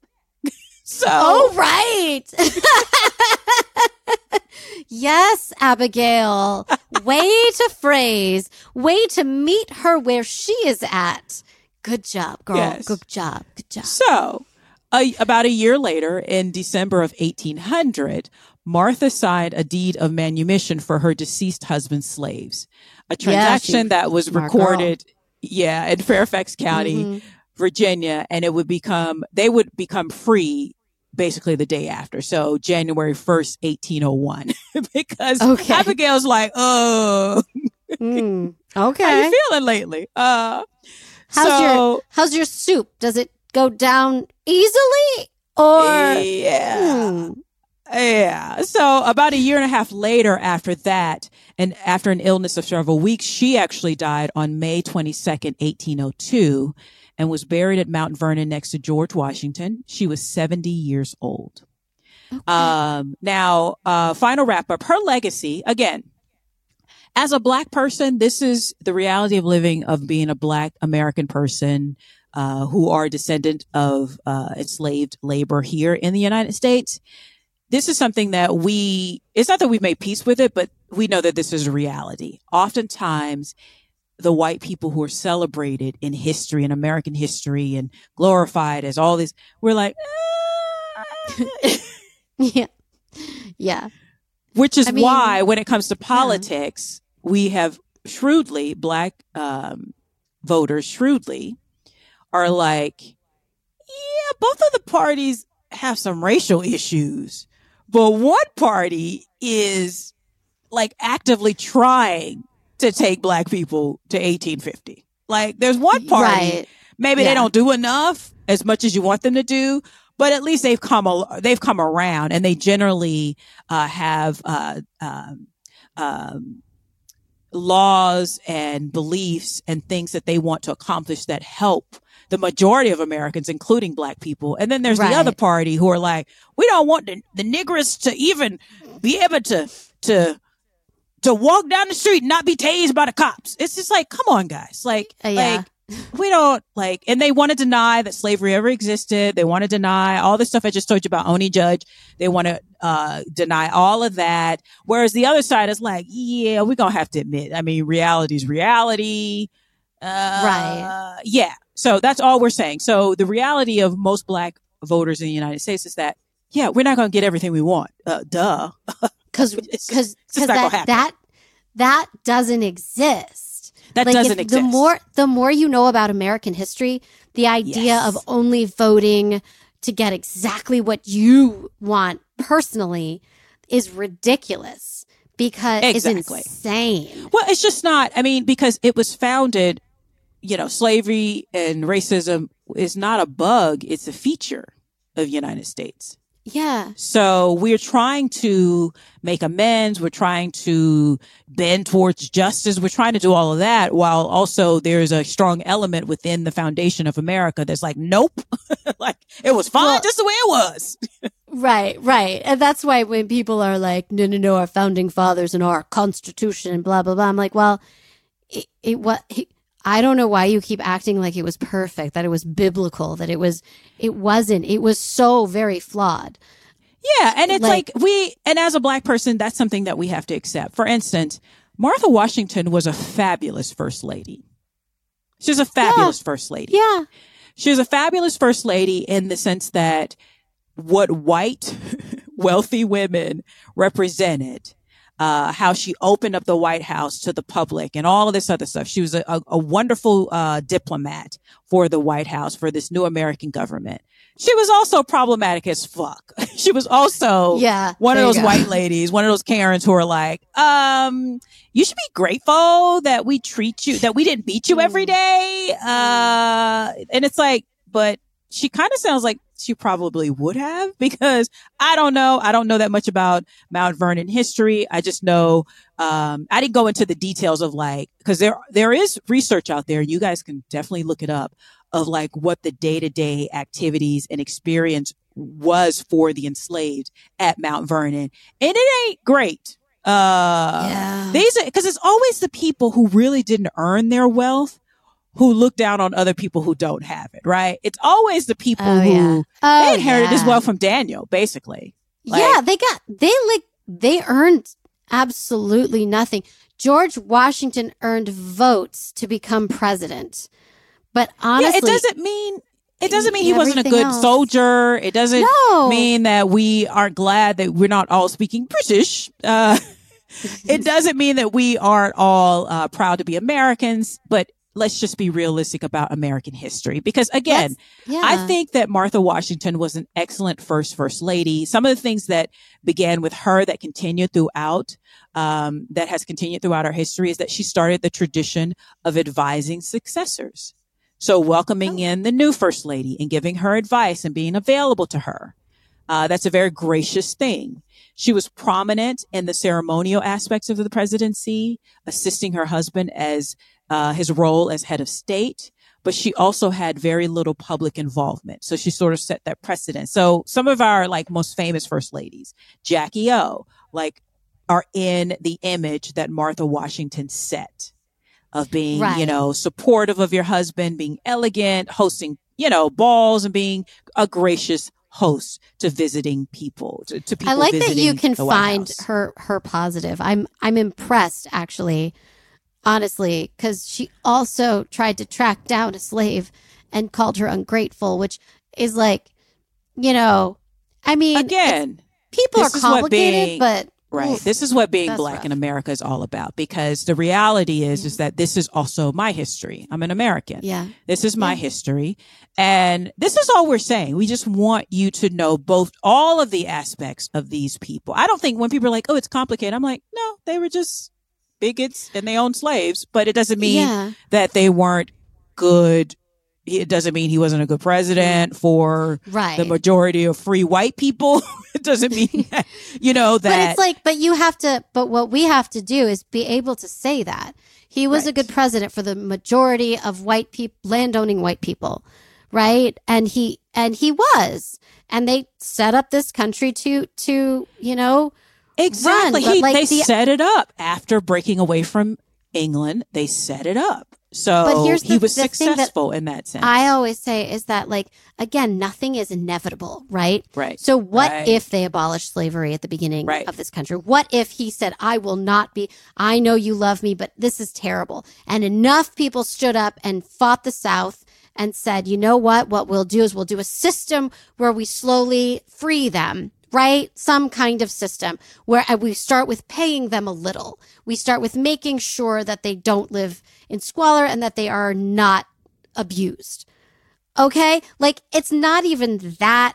A: So,
B: Oh, right. yes, Abigail. Way to phrase, way to meet her where she is at. Good job, girl.
A: Yes.
B: Good job. Good job.
A: So, a, about a year later, in December of 1800, Martha signed a deed of manumission for her deceased husband's slaves, a transaction
B: she-
A: that was
B: smart girl.
A: recorded, yeah, in Fairfax County,
B: Mhm.
A: Virginia, and it would become they would become free basically the day after. So January 1st, 1801, because
B: Okay.
A: Abigail's like, oh,
B: Mm.
A: how
B: Okay.
A: you feeling lately? Uh,
B: How's
A: so,
B: your How's your soup? Does it go down easily or?
A: yeah.
B: Hmm.
A: Yeah. So about a year and a half later after that, and after an illness of several weeks, she actually died on May 22nd, 1802. And was buried at Mount Vernon next to George Washington. She was 70 years old. Okay. Um, now, uh, final wrap up her legacy again. As a black person, this is the reality of living, of being a black American person, uh, who are descendant of, uh, enslaved labor here in the United States. This is something that we, it's not that we've made peace with it, but we know that this is a reality. Oftentimes, the white people who are celebrated in history and American history and glorified as all this, we're like,
B: ah. yeah, yeah.
A: Which is I mean, why, when it comes to politics, yeah. we have shrewdly black um, voters shrewdly are like, yeah, both of the parties have some racial issues, but one party is like actively trying to take black people to 1850. Like there's one party, right. maybe yeah. they don't do enough as much as you want them to do, but at least they've come, they've come around and they generally, uh, have, uh, um, um, laws and beliefs and things that they want to accomplish that help the majority of Americans, including black people. And then there's right. the other party who are like, we don't want the, the niggers to even be able to, to, to walk down the street and not be tased by the cops. It's just like, come on, guys. Like, uh, yeah. like, we don't like, and they want to deny that slavery ever existed. They want to deny all the stuff I just told you about Oni Judge. They want to, uh, deny all of that. Whereas the other side is like, yeah, we're going to have to admit, I mean, reality is reality. Uh, right. Yeah. So that's all we're saying. So the reality of most black voters in the United States is that, yeah, we're not going to get everything we want. Uh, duh.
B: Cause, cause, cause that, that, that doesn't exist.
A: That like doesn't exist.
B: The more, the more you know about American history, the idea yes. of only voting to get exactly what you want personally is ridiculous because exactly. it's insane.
A: Well, it's just not. I mean, because it was founded, you know, slavery and racism is not a bug; it's a feature of the United States.
B: Yeah.
A: So we're trying to make amends. We're trying to bend towards justice. We're trying to do all of that while also there's a strong element within the foundation of America that's like, nope, like it was fine well, just the way it was.
B: right, right. And that's why when people are like, no, no, no, our founding fathers and our constitution and blah, blah, blah. I'm like, well, it, it what, I don't know why you keep acting like it was perfect, that it was biblical, that it was, it wasn't. It was so very flawed.
A: Yeah. And it's like, like we, and as a black person, that's something that we have to accept. For instance, Martha Washington was a fabulous first lady. She was a fabulous yeah. first lady.
B: Yeah.
A: She was a fabulous first lady in the sense that what white wealthy women represented uh, how she opened up the White House to the public and all of this other stuff. She was a, a, a wonderful uh, diplomat for the White House for this new American government. She was also problematic as fuck. she was also
B: yeah,
A: one of those white ladies, one of those Karens who are like, um, you should be grateful that we treat you, that we didn't beat you every mm. Uh, and it's like, but she kind of sounds like she probably would have because I don't know. I don't know that much about Mount Vernon history. I just know, um, I didn't go into the details of like, cause there, there is research out there. You guys can definitely look it up of like what the day to day activities and experience was for the enslaved at Mount Vernon. And it ain't great. Uh, yeah. these are, cause it's always the people who really didn't earn their wealth who look down on other people who don't have it, right? It's always the people oh, who yeah. oh, they inherited yeah. as well from Daniel, basically.
B: Like, yeah, they got they like they earned absolutely nothing. George Washington earned votes to become president. But honestly,
A: yeah, it doesn't mean it doesn't mean he wasn't a good else. soldier. It doesn't no. mean that we aren't glad that we're not all speaking British. Uh, it doesn't mean that we aren't all uh, proud to be Americans, but let's just be realistic about American history. Because again, yeah. I think that Martha Washington was an excellent first first lady. Some of the things that began with her that continued throughout, um, that has continued throughout our history is that she started the tradition of advising successors. So welcoming oh. in the new first lady and giving her advice and being available to her. Uh, that's a very gracious thing. She was prominent in the ceremonial aspects of the presidency, assisting her husband as uh, his role as head of state, but she also had very little public involvement. So she sort of set that precedent. So some of our like most famous first ladies, Jackie O, like are in the image that Martha Washington set of being,
B: Right.
A: you know, supportive of your husband, being elegant, hosting, you know, balls and being a gracious host to visiting people, to, to people
B: I like that you can find her her positive. I'm I'm impressed actually, honestly, because she also tried to track down a slave and called her ungrateful, which is like, you know, I mean,
A: Again,
B: people are complicated,
A: being-
B: but
A: Right.
B: oof,
A: This is what being black
B: rough.
A: in America is all about because the reality is is mm-hmm. that this is also my history. I'm an American.
B: yeah,
A: This is my
B: Yeah.
A: history. And this is all we're saying. We just want you to know both all of the aspects of these people. I don't think when people are like, "Oh, it's complicated." I'm like, "No, they were just bigots and they owned slaves, but it doesn't mean
B: yeah,
A: that they weren't good. It doesn't mean he wasn't a good president for
B: right.
A: the majority of free white people. it doesn't mean that, you know, that.
B: but it's like, but you have to. But what we have to do is be able to say that he was a good president for the majority of white people, landowning white people, right? And he and he was, and they set up this country to to you know
A: Exactly.
B: run,
A: He,
B: like
A: they
B: the-
A: set it up after breaking away from England. They set it up. So
B: But here's
A: he was
B: the thing that
A: successful in that sense.
B: I always say is that like again, nothing is inevitable, right?
A: right.
B: So what
A: Right.
B: if they abolished slavery at the beginning
A: Right.
B: of this country? What if he said, I will not be, I know you love me, but this is terrible. And enough people stood up and fought the South and said, you know what? What we'll do is we'll do a system where we slowly free them. Right? Some kind of system where uh, we start with paying them a little. We start with making sure that they don't live in squalor and that they are not abused. Okay? Like it's not even that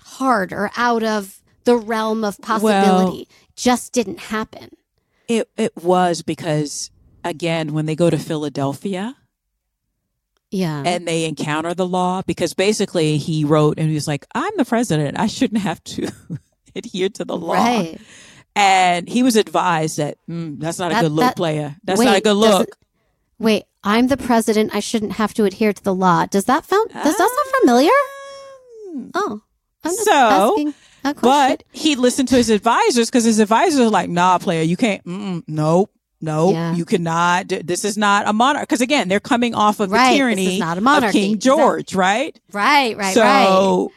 B: hard or out of the realm of possibility. Just didn't happen.
A: It it was because again, when they go to Philadelphia
B: Yeah.
A: and they encounter the law, because basically he wrote and he was like, I'm the president. I shouldn't have to adhere to the law.
B: right.
A: And he was advised that mm, that's not a good look,
B: that-
A: player. That's not a good look.
B: Wait, I'm the president. I shouldn't have to adhere to the law. Does that sound does that sound familiar?
A: Um,
B: Oh.
A: So,
B: asking a question.
A: But he listened to his advisors because his advisors are like, nah, player, you can't, mm, nope, nope,
B: Yeah.
A: you cannot. This is not a monarch. Because again, they're coming off of
B: Right,
A: the tyranny
B: not a
A: of
B: monarchy.
A: King
B: Exactly.
A: George, right?
B: right, right,
A: so,
B: right.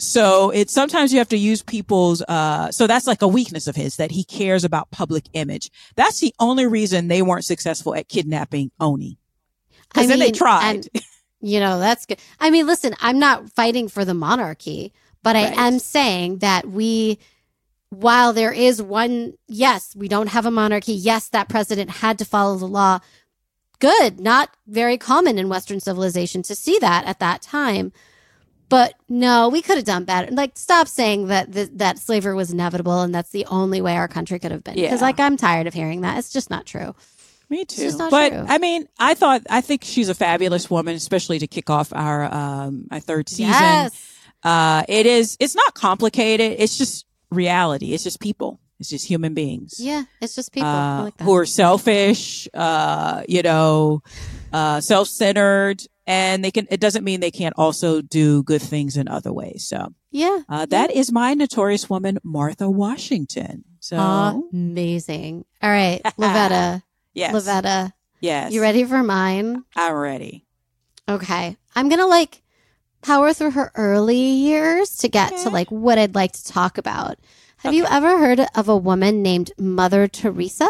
A: So it's sometimes you have to use people's, uh, so that's like a weakness of his that he cares about public image. That's the only reason they weren't successful at kidnapping Oni.
B: I
A: Because then they tried.
B: and, you know, that's good. I mean, listen, I'm not fighting for the monarchy, but I am saying that we, while there is one, yes, we don't have a monarchy. Yes, that president had to follow the law. Good. Not very common in Western civilization to see that at that time. But no, we could have done better. Like, stop saying that th- that slavery was inevitable and that's the only way our country could have been. Because,
A: Yeah.
B: like, I'm tired of hearing that. It's just not true.
A: Me too. But
B: true.
A: I mean, I thought I think she's a fabulous woman, especially to kick off our um our third season.
B: Yes.
A: Uh it is it's not complicated. It's just reality. It's just people. It's just human beings.
B: Yeah. It's just people.
A: Uh,
B: like that.
A: who are selfish, uh, you know, uh, self-centered, and they can. It doesn't mean they can't also do good things in other ways. So
B: yeah.
A: uh, that is my notorious woman, Martha Washington. So
B: Amazing. All right, Lavetta.
A: yes,
B: Lavetta,
A: yes,
B: you ready for mine?
A: I'm ready.
B: Okay. I'm going to like power through her early years to get to like what I'd like to talk about. Have you ever heard of a woman named Mother Teresa?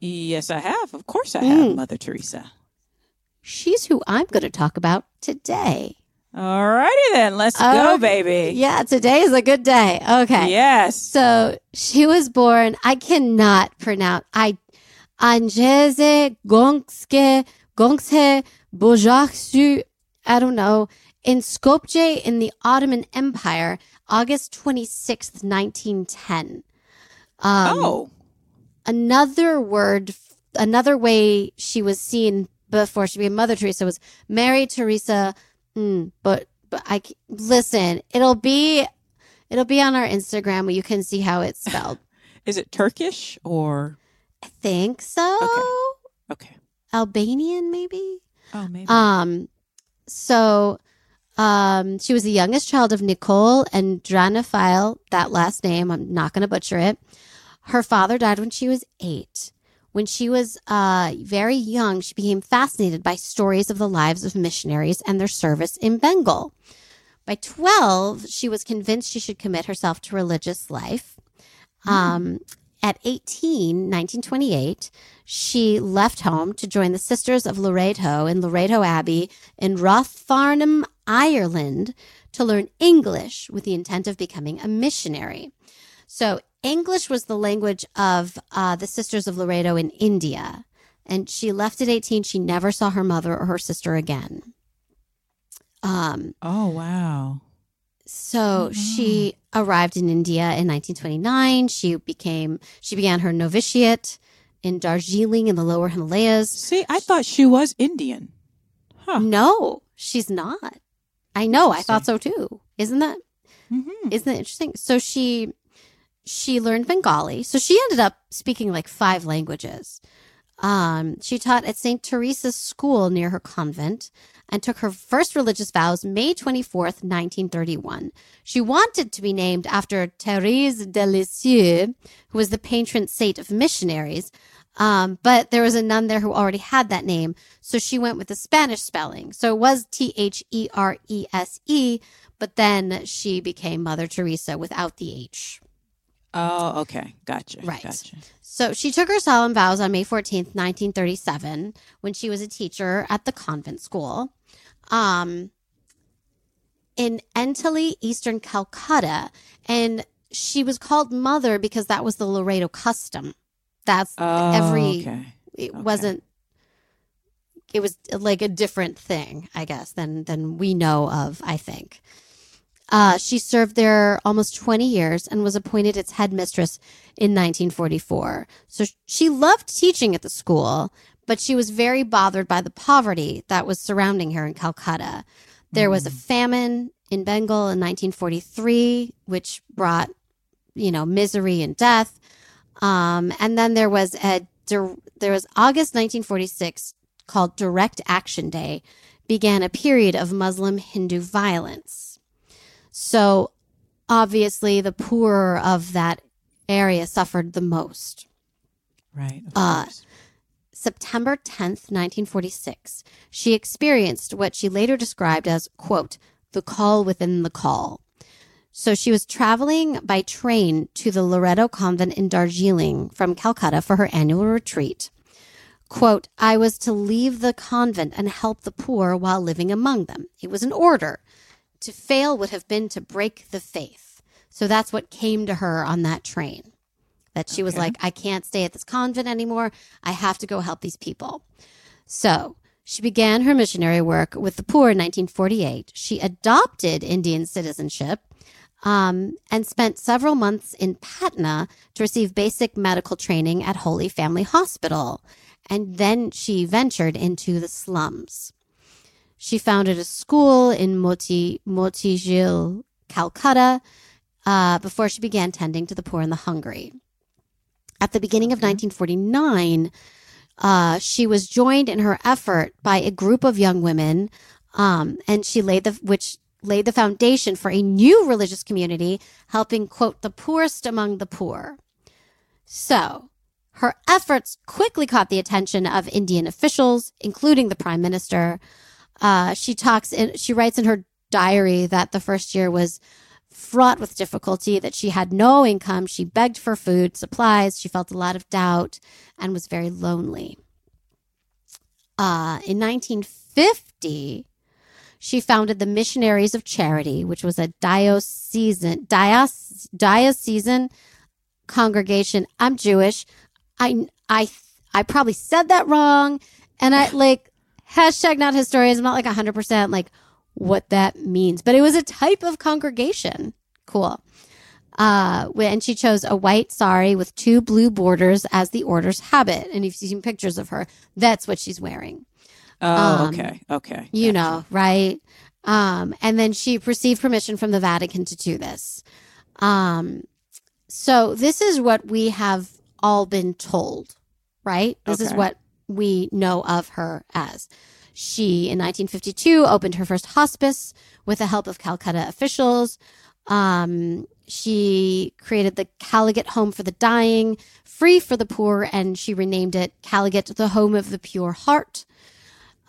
A: Yes, I have. Of course, I have,
B: Mm.
A: Mother Teresa.
B: She's who I'm going to talk about today.
A: All righty then, let's
B: Oh,
A: go, baby.
B: Yeah, today is a good day. Okay.
A: Yes.
B: So she was born, I cannot pronounce, I, Angeze Gongske, Gongse Bojaksu, I don't know, in Skopje in the Ottoman Empire, August 26th, 1910. Um,
A: oh,
B: Another word, another way she was seen before she became Mother Teresa was Mary Teresa. Mm, but, but I, listen, it'll be, it'll be on our Instagram where you can see how it's spelled.
A: is it Turkish or
B: I think so.
A: Okay. okay?
B: Albanian, maybe.
A: Oh, maybe.
B: Um, so um, she was the youngest child of Nicole and Dranophile, that last name. I'm not going to butcher it. Her father died when she was eight. When she was uh, very young, she became fascinated by stories of the lives of missionaries and their service in Bengal. By 12, she was convinced she should commit herself to religious life. Um, at 18, 1928, she left home to join the Sisters of Loreto in Loreto Abbey in Rathfarnham, Ireland, to learn English with the intent of becoming a missionary. So, English was the language of uh, the Sisters of Loreto in India. And she left at 18. She never saw her mother or her sister again. Um,
A: oh, wow.
B: so she arrived in India in 1929. She became she began her novitiate in Darjeeling in the lower Himalayas.
A: See, I thought she was Indian. Huh.
B: No, she's not. I know. I thought so too. Isn't that
A: hmm
B: isn't that interesting? So she she learned Bengali. So she ended up speaking like five languages. Um, she taught at St. Teresa's school near her convent and took her first religious vows May 24th, 1931. She wanted to be named after Thérèse de Lisieux, who was the patron saint of missionaries. Um, but there was a nun there who already had that name. So she went with the Spanish spelling. So it was T H E R E S E, but then she became Mother Teresa without the H.
A: Oh, okay. Gotcha.
B: Right.
A: Gotcha.
B: So she took her solemn vows on May 14th, 1937, when she was a teacher at the convent school. Um, in Entally, eastern Calcutta. And she was called mother because that was the Loreto custom. That's
A: Oh,
B: every,
A: okay.
B: it
A: okay.
B: wasn't, it was like a different thing, I guess, than, than we know of, I think. Uh, she served there almost 20 years and was appointed its headmistress in 1944. So she loved teaching at the school, but she was very bothered by the poverty that was surrounding her in Calcutta. There was a famine in Bengal in 1943, which brought, you know, misery and death. Um, and then there was a there was August 1946 called Direct Action Day, began a period of Muslim Hindu violence. So obviously, the poor of that area suffered the most.
A: Right.
B: Uh. September 10th, 1946, she experienced what she later described as, quote, the call within the call. So she was traveling by train to the Loreto convent in Darjeeling from Calcutta for her annual retreat. Quote, I was to leave the convent and help the poor while living among them. It was an order. To fail would have been to break the faith. So that's what came to her on that train. That she was like, I can't stay at this convent anymore. I have to go help these people. So she began her missionary work with the poor in 1948. She adopted Indian citizenship um, and spent several months in Patna to receive basic medical training at Holy Family Hospital. And then she ventured into the slums. She founded a school in Moti, Motijheel, Calcutta, uh, before she began tending to the poor and the hungry. At the beginning of 1949, uh, she was joined in her effort by a group of young women, um, and she laid the which laid the foundation for a new religious community, helping quote the poorest among the poor. So, her efforts quickly caught the attention of Indian officials, including the prime minister. Uh, she talks in, she writes in her diary that the first year was fraught with difficulty, that she had no income. She begged for food, supplies. She felt a lot of doubt and was very lonely. Uh, in 1950, she founded the Missionaries of Charity, which was a diocesan, dios, diocesan congregation. I'm Jewish. I, I, I probably said that wrong. And I like hashtag not historians. I'm not like 100% like what that means, but it was a type of congregation. Cool. Uh, and she chose a white sari with two blue borders as the order's habit. And if you've seen pictures of her, that's what she's wearing.
A: Oh,
B: um,
A: okay. Okay.
B: You
A: Gotcha.
B: know, right? Um, and then she received permission from the Vatican to do this. Um, so this is what we have all been told, right? This is what we know of her as. She, in 1952, opened her first hospice with the help of Calcutta officials. Um, she created the Kalighat Home for the Dying, free for the poor, and she renamed it Kalighat, the Home of the Pure Heart.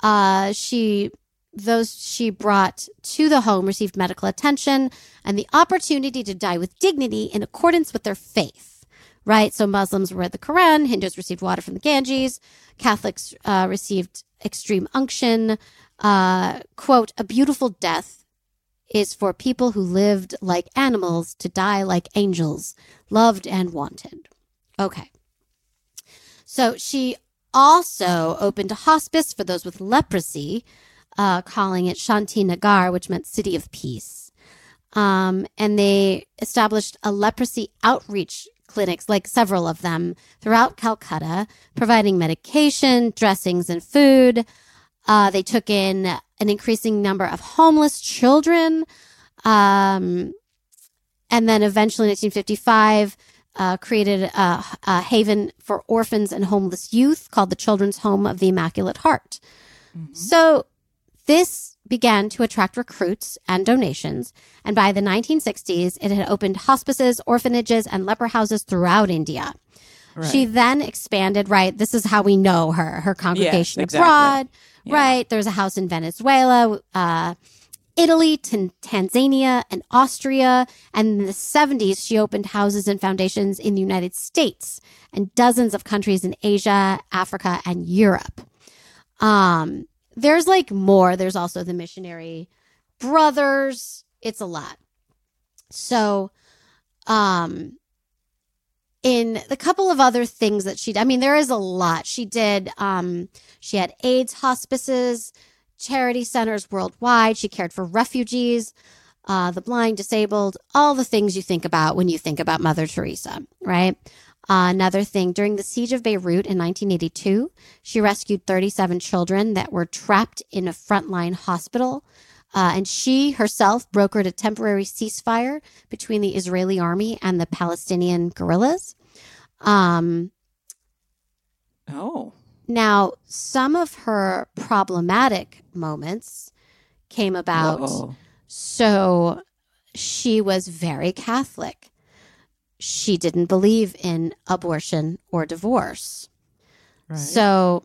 B: Uh, she those she brought to the home received medical attention and the opportunity to die with dignity in accordance with their faith. Right? So Muslims read the Quran, Hindus received water from the Ganges, Catholics uh, received extreme unction. Uh, quote, a beautiful death is for people who lived like animals to die like angels, loved and wanted. Okay. So she also opened a hospice for those with leprosy, uh, calling it Shanti Nagar, which meant city of peace. Um, and they established a leprosy outreach clinics, like several of them throughout Calcutta, providing medication, dressings, and food. Uh, they took in an increasing number of homeless children. Um, and then eventually in 1955, uh, created a, a, haven for orphans and homeless youth called the Children's Home of the Immaculate Heart. Mm-hmm. So this began to attract recruits and donations. And by the 1960s, it had opened hospices, orphanages, and leper houses throughout India. Right. She then expanded, right? This is how we know her, her congregation yes, exactly. abroad, yeah. right? There's a house in Venezuela, uh, Italy, t- Tanzania, and Austria. And in the 70s, she opened houses and foundations in the United States and dozens of countries in Asia, Africa, and Europe. Um, there's like more. There's also the missionary brothers. It's a lot. So, um, in the couple of other things that she, did, I mean, there is a lot. She did, um, she had AIDS hospices, charity centers worldwide. She cared for refugees, uh, the blind, disabled, all the things you think about when you think about Mother Teresa, right? Uh, another thing, during the siege of Beirut in 1982, she rescued 37 children that were trapped in a frontline hospital. Uh, and she herself brokered a temporary ceasefire between the Israeli army and the Palestinian guerrillas. Um,
A: oh.
B: Now, some of her problematic moments came about. Uh-oh. So she was very Catholic she didn't believe in abortion or divorce. Right. So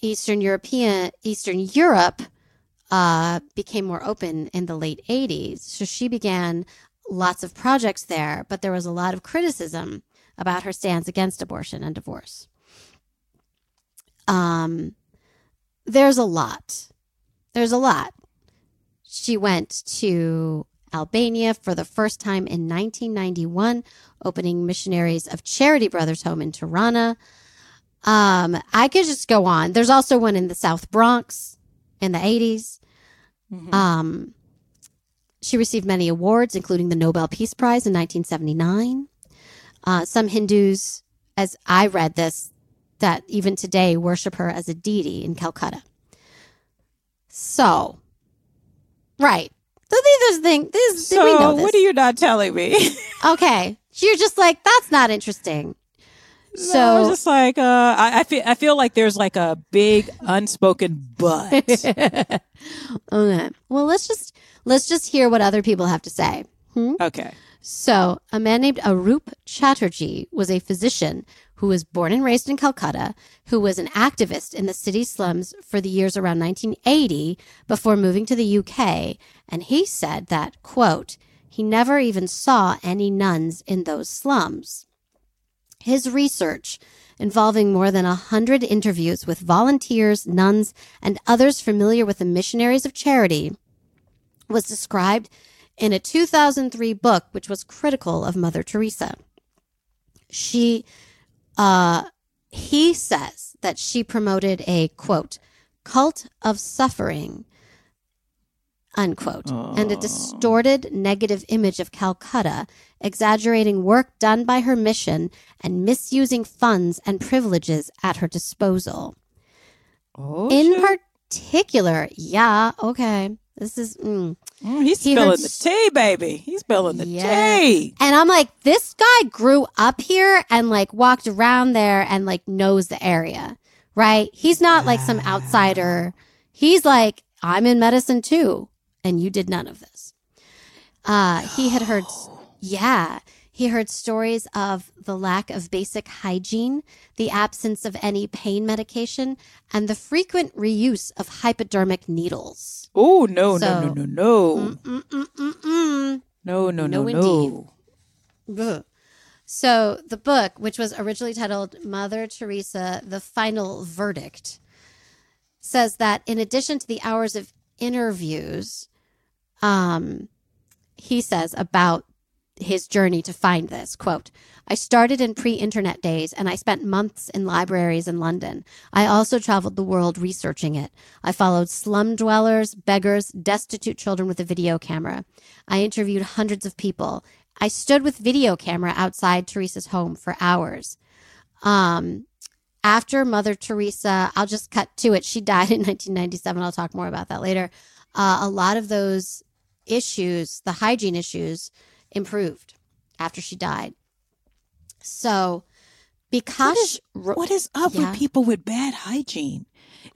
B: Eastern European Eastern Europe uh, became more open in the late 80s. So she began lots of projects there, but there was a lot of criticism about her stance against abortion and divorce. Um, there's a lot. There's a lot. She went to Albania for the first time in 1991, opening missionaries of Charity Brothers Home in Tirana. Um, I could just go on. There's also one in the South Bronx in the 80s. Mm-hmm. Um, she received many awards, including the Nobel Peace Prize in 1979. Uh, some Hindus, as I read this, that even today worship her as a deity in Calcutta. So, right. So these are things. This,
A: so we know this. what are you not telling me?
B: okay, you're just like that's not interesting.
A: No, so I was just like, uh, I, I, feel, I feel like there's like a big unspoken but. okay.
B: Well, let's just let's just hear what other people have to say.
A: Hmm? Okay.
B: So, a man named Aroup Chatterjee was a physician who was born and raised in Calcutta, who was an activist in the city slums for the years around 1980 before moving to the UK. And he said that, quote, he never even saw any nuns in those slums. His research, involving more than a hundred interviews with volunteers, nuns, and others familiar with the missionaries of charity, was described in a 2003 book, which was critical of Mother Teresa. She uh, he says that she promoted a quote, cult of suffering, unquote, and a distorted negative image of Calcutta, exaggerating work done by her mission and misusing funds and privileges at her disposal.
A: Oh,
B: In shit. particular, yeah, okay. This is mm,
A: Mm, he's he spilling the tea, baby. He's spilling the yeah. tea.
B: And I'm like, this guy grew up here and like walked around there and like knows the area, right? He's not like some outsider. He's like, I'm in medicine too, and you did none of this. Uh, he had heard, yeah, he heard stories of the lack of basic hygiene, the absence of any pain medication, and the frequent reuse of hypodermic needles.
A: Oh no,
B: So-
A: no, no, no, no,
B: Mm-mm-mm-mm.
A: no, no, no,
B: No,
A: no.
B: Ugh. So the book, which was originally titled Mother Teresa: The Final Verdict, says that in addition to the hours of interviews, um, he says about his journey to find this. Quote i started in pre-internet days and i spent months in libraries in london. I also traveled the world researching it. I followed slum dwellers beggars destitute children with a video camera. I interviewed hundreds of people. I stood with video camera outside teresa's home for hours. Um, after mother teresa i'll just cut to it. She died in 1997 i'll talk more about that later. Uh, a lot of those issues the hygiene issues improved after she died. So, because
A: is- What is up
B: Yeah.
A: with people with bad hygiene?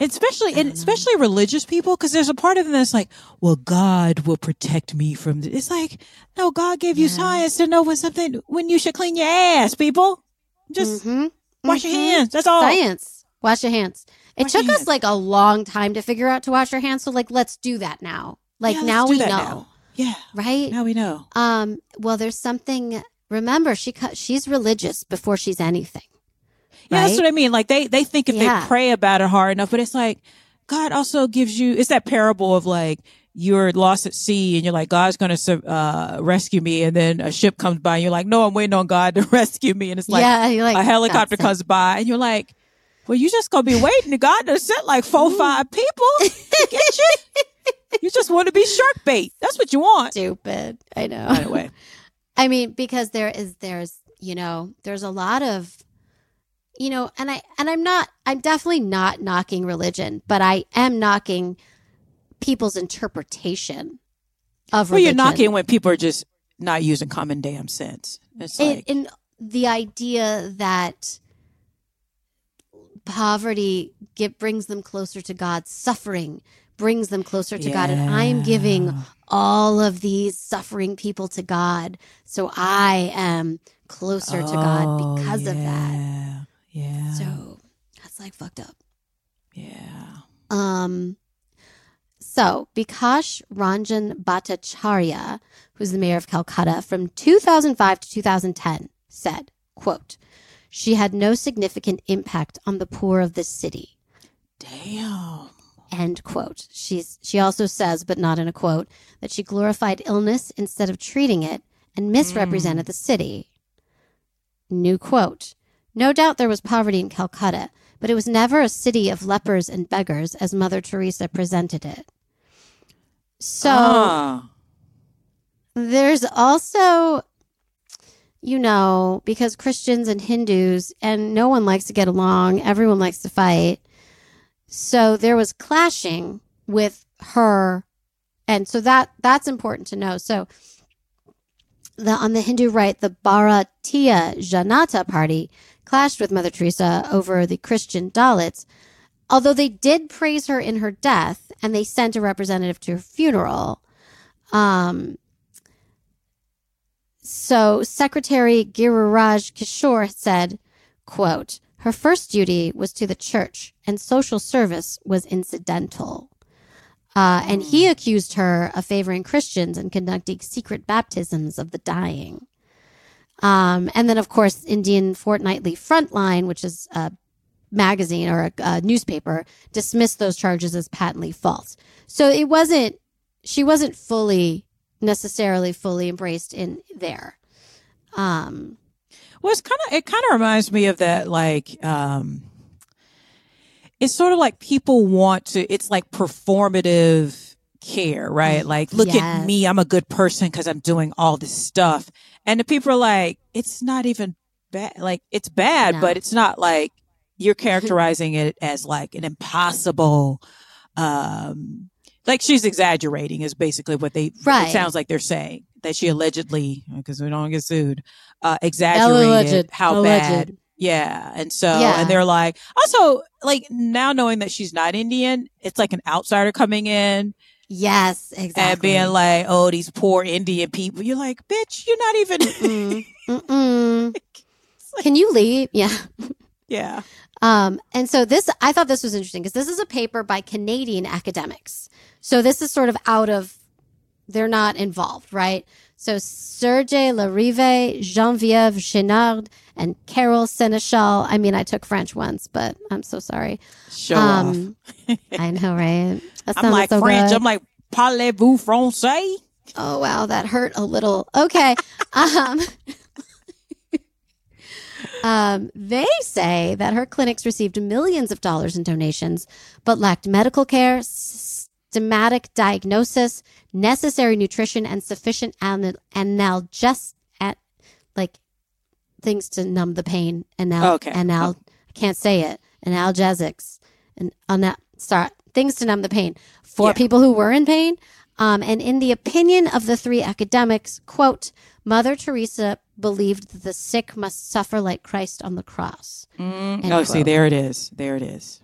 A: Especially, and especially religious people, because there's a part of them that's like, "Well, God will protect me from." This. It's like, no, God gave you science to know when something when you should clean your ass, people. Just
B: Mhm,
A: wash your
B: mhm.
A: hands. That's all.
B: science, wash your hands. It
A: Wash
B: took
A: your
B: us
A: hands.
B: like a long time to figure out to wash our hands. So, like, let's do that now. Like
A: Yeah,
B: now we know,
A: now. Yeah,
B: right?
A: now we know.
B: Um. Well, there's something. Remember, she cut. She's religious before she's anything.
A: Yeah, that's what I mean. Like they they think if
B: Yeah.
A: they pray about it hard enough, but it's like God also gives you. It's that parable of like you're lost at sea and you're like God's going to uh, rescue me, and then a ship comes by and you're like, no, I'm waiting on God to rescue me, and it's like
B: yeah, like
A: a helicopter
B: it.
A: comes by and you're like, well, you just gonna be waiting. to God to sent like four five people to get you. you just want to be shark bait. That's what you want.
B: Stupid. I know.
A: Anyway,
B: I mean, because there is there's you know there's a lot of you know, and I and I'm not I'm definitely not knocking religion, but I am knocking people's interpretation of religion.
A: well, you're knocking when people are just not using common damn sense. It's
B: in,
A: like,
B: the idea that poverty get, brings them closer to God, suffering brings them closer to God, and I'm giving all of these suffering people to God, so I am closer to God
A: Oh,
B: because of that.
A: yeah. Yeah.
B: So that's like fucked up.
A: yeah.
B: Um, so Bikash Ranjan Bhattacharya, who's the mayor of Calcutta from 2005 to 2010, said, quote, she had no significant impact on the poor of the city.
A: Damn.
B: End quote. She's, she also says, but not in a quote, that she glorified illness instead of treating it and misrepresented the city. New quote. No doubt there was poverty in Calcutta, but it was never a city of lepers and beggars as Mother Teresa presented it. So
A: Ah.
B: there's also, you know, because Christians and Hindus, and no one likes to get along, everyone likes to fight. So there was clashing with her. And so that that's important to know. So the on the Hindu right, the Bharatiya Janata Party clashed with Mother Teresa over the Christian Dalits, although they did praise her in her death and they sent a representative to her funeral. Um, so Secretary Giriraj Kishore said, quote, her first duty was to the church and social service was incidental. Uh, and he accused her of favoring Christians and conducting secret baptisms of the dying. Um, and then, of course, Indian Fortnightly Frontline, which is a magazine or a, a newspaper, dismissed those charges as patently false. So it wasn't, she wasn't fully, necessarily fully embraced in there. Um,
A: Well, it's kind of it kind of reminds me of that like um it's sort of like people want to it's like performative care, right? Like look at me, I'm a good person cuz I'm doing all this stuff. And the people are like it's not even bad like it's bad,
B: No.
A: but it's not like you're characterizing it as like an impossible um like she's exaggerating is basically what they
B: Right.
A: it sounds like they're saying that she allegedly because we don't get sued uh exaggerated
B: Alleged.
A: how
B: Alleged.
A: bad Yeah. And so,
B: Yeah.
A: and they're like, also, like now knowing that she's not Indian, it's like an outsider coming in
B: Yes, exactly.
A: and being like, oh, these poor Indian people. You're like, bitch, you're not even.
B: Mm, mm-mm. Can you leave? Yeah.
A: yeah.
B: Um, and so this, I thought this was interesting because this is a paper by Canadian academics. So this is sort of out of, they're not involved, right? So Serge Larivée, Geneviève Chenard, and Carol Sénéchal. I mean, I took French once, but I'm so sorry.
A: Show off.
B: Um, I know, right? That
A: I'm like
B: so
A: French.
B: good.
A: I'm like, parlez-vous français?
B: Oh wow, that hurt a little. Okay. um, um, they say that her clinics received millions of dollars in donations, but lacked medical care, systematic diagnosis, necessary nutrition, and sufficient anal- analgesic, at, like things to numb the pain. And anal-
A: Okay.
B: Anal- I can't say it. Analgesics and ana- sorry, things to numb the pain for
A: Yeah.
B: people who were in pain. Um, and in the opinion of the three academics, quote, Mother Teresa believed that the sick must suffer like Christ on the cross.
A: Mm, oh, see, there it is. There it is.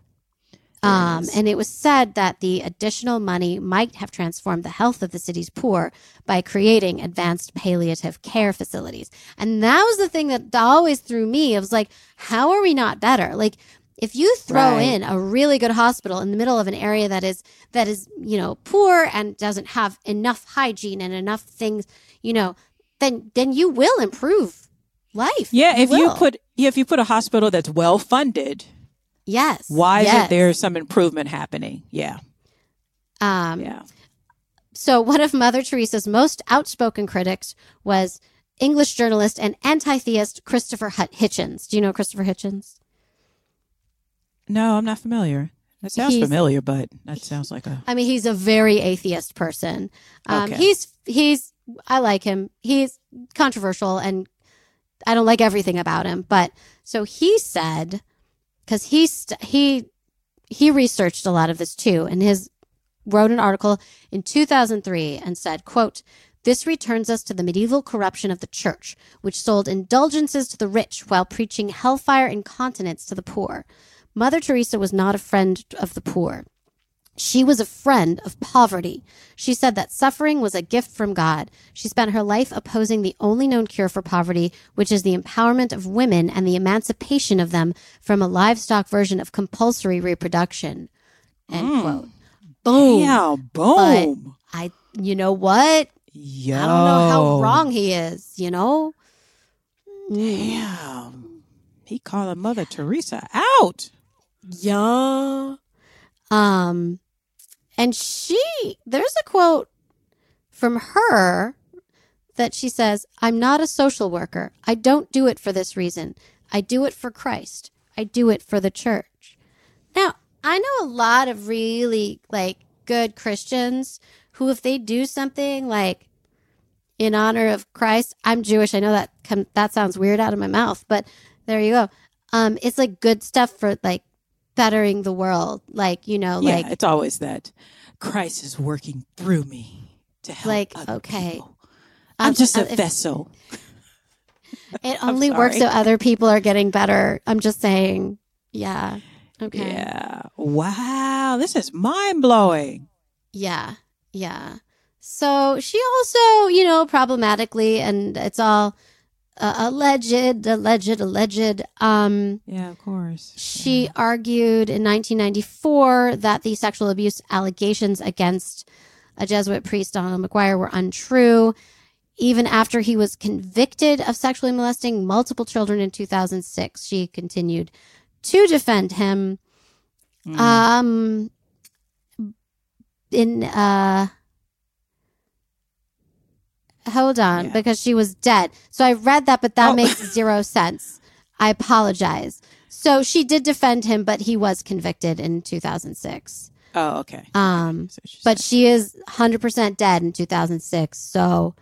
B: Um, and it was said that the additional money might have transformed the health of the city's poor by creating advanced palliative care facilities. And that was the thing that always threw me. It was like, how are we not better? Like, if you throw
A: Right.
B: in a really good hospital in the middle of an area that is that is you know poor and doesn't have enough hygiene and enough things, you know, then then you will improve life.
A: Yeah, if you put yeah, if you put a hospital that's well funded,
B: yes,
A: why
B: yes.
A: isn't there some improvement happening? Yeah,
B: Um,
A: yeah.
B: So, one of Mother Teresa's most outspoken critics was English journalist and anti theist Christopher Hut- Hitchens. Do you know Christopher Hitchens?
A: No, I'm not familiar. That sounds
B: He's-
A: familiar, but that sounds like a
B: I mean, he's a very atheist person. Um,
A: Okay.
B: He's, he's, I like him. He's controversial and I don't like everything about him. But so he said, because he, st- he, he researched a lot of this too, and his wrote an article in 2003 and said, quote, this returns us to the medieval corruption of the church, which sold indulgences to the rich while preaching hellfire and continence to the poor. Mother Teresa was not a friend of the poor. She was a friend of poverty. She said that suffering was a gift from God. She spent her life opposing the only known cure for poverty, which is the empowerment of women and the emancipation of them from a livestock version of compulsory reproduction. End quote. Boom.
A: yeah, boom.
B: I, you know what?
A: Yo,
B: I don't know how wrong he is, you know? Mm.
A: Damn, he calling Mother Teresa out.
B: Yeah. Um, and she, there's a quote from her that she says, I'm not a social worker. I don't do it for this reason. I do it for Christ. I do it for the church. Now, I know a lot of really like good Christians who, if they do something like in honor of Christ, I'm Jewish. I know that com- that sounds weird out of my mouth, but there you go. Um, it's like good stuff for like bettering the world. Like, you know,
A: yeah,
B: like
A: it's always that Christ is working through me to help.
B: Like,
A: other
B: okay.
A: people. I'm
B: Um,
A: just a
B: if-
A: vessel.
B: it only works so other people are getting better. I'm just saying. Yeah. Okay.
A: Yeah. Wow, this is mind blowing.
B: Yeah. Yeah. So she also, you know, problematically, and it's all uh, alleged, alleged, alleged. Um,
A: Yeah, of course.
B: She argued in 1994 that the sexual abuse allegations against a Jesuit priest, Donald McGuire, were untrue. Even after he was convicted of sexually molesting multiple children in 2006, she continued to defend him.
A: Mm.
B: Um, in, uh, hold on,
A: Yeah.
B: because she was dead. So I read that, but that
A: Oh.
B: makes zero sense. I apologize. So she did defend him, but he was convicted in 2006.
A: oh, okay.
B: Um,
A: So she
B: but she is 100% dead in 2006. So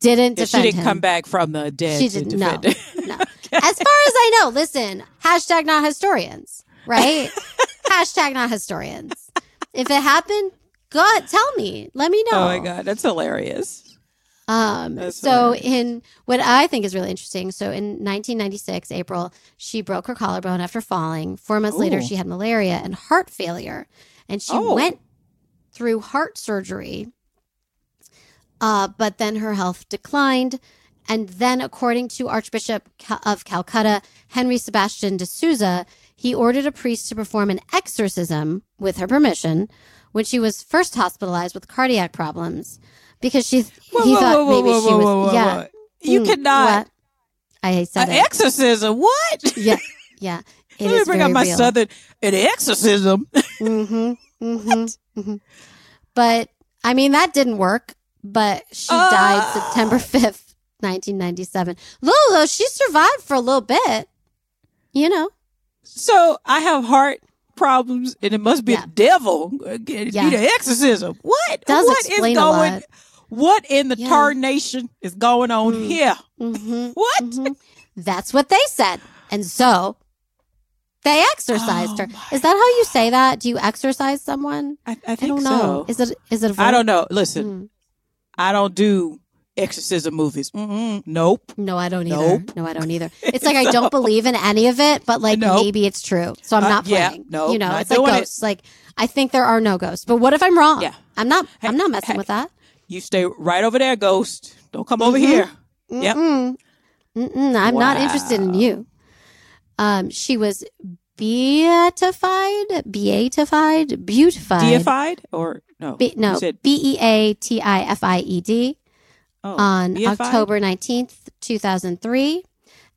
B: didn't
A: Yeah, she didn't
B: him.
A: come back from the dead.
B: She didn't. No,
A: defend
B: no. As far as I know, listen. Hashtag not historians, right? hashtag not historians. If it happened, God, tell me. Let me know.
A: Oh my god, that's hilarious.
B: Um,
A: That's
B: so
A: hilarious.
B: in what I think is really interesting, so in 1996, April, she broke her collarbone after falling. Four months later, she had malaria and heart failure, and she
A: Oh.
B: went through heart surgery. Uh, but then her health declined, and then, according to Archbishop of Calcutta Henry Sebastian D'Souza, he ordered a priest to perform an exorcism with her permission when she was first hospitalized with cardiac problems because she
A: Whoa,
B: he
A: whoa,
B: thought
A: whoa,
B: maybe she was yeah.
A: You
B: Mm,
A: cannot.
B: what? I said
A: An exorcism? What?
B: yeah yeah it
A: Let me
B: is
A: bring out my
B: real.
A: southern. An exorcism?
B: mm-hmm, hmm hmm But I mean, that didn't work. But she died
A: Ah.
B: September 5th, 1997. Lolo, she survived for a little bit. You know,
A: so I have heart problems, and it must be
B: Yeah.
A: the devil. Uh, It
B: Yeah.
A: need an exorcism. What?
B: Does
A: What is going? What in the
B: Yeah.
A: tar nation is going on
B: Mm.
A: here?
B: hmm
A: What?
B: hmm That's what they said. And so they exorcised
A: Oh
B: her. Is that how you say that? Do you exorcise someone?
A: I, I
B: I
A: think
B: don't know.
A: so.
B: Is it, is it a verb?
A: I don't know. Listen,
B: Mm.
A: I don't do exorcism movies. Mm-mm, nope.
B: No, I don't either.
A: Nope.
B: No, I don't either. It's like I don't believe in any of it, but like
A: Nope.
B: maybe it's true. So I'm
A: Uh,
B: not
A: yeah,
B: playing.
A: nope,
B: you know, it's like
A: doing it.
B: ghosts. Like I think there are no ghosts. But what if I'm wrong?
A: Yeah.
B: I'm not
A: Hey,
B: I'm not messing
A: hey.
B: with that.
A: You stay right over there, ghost. Don't come over
B: Mhm.
A: here. Yep.
B: Mm-mm. Mm-mm, I'm not interested in you. Um, she was beatified, beatified, beautified.
A: Deified or no?
B: Be- no, B E A T I F I E D
A: oh,
B: on? October 19th, 2003,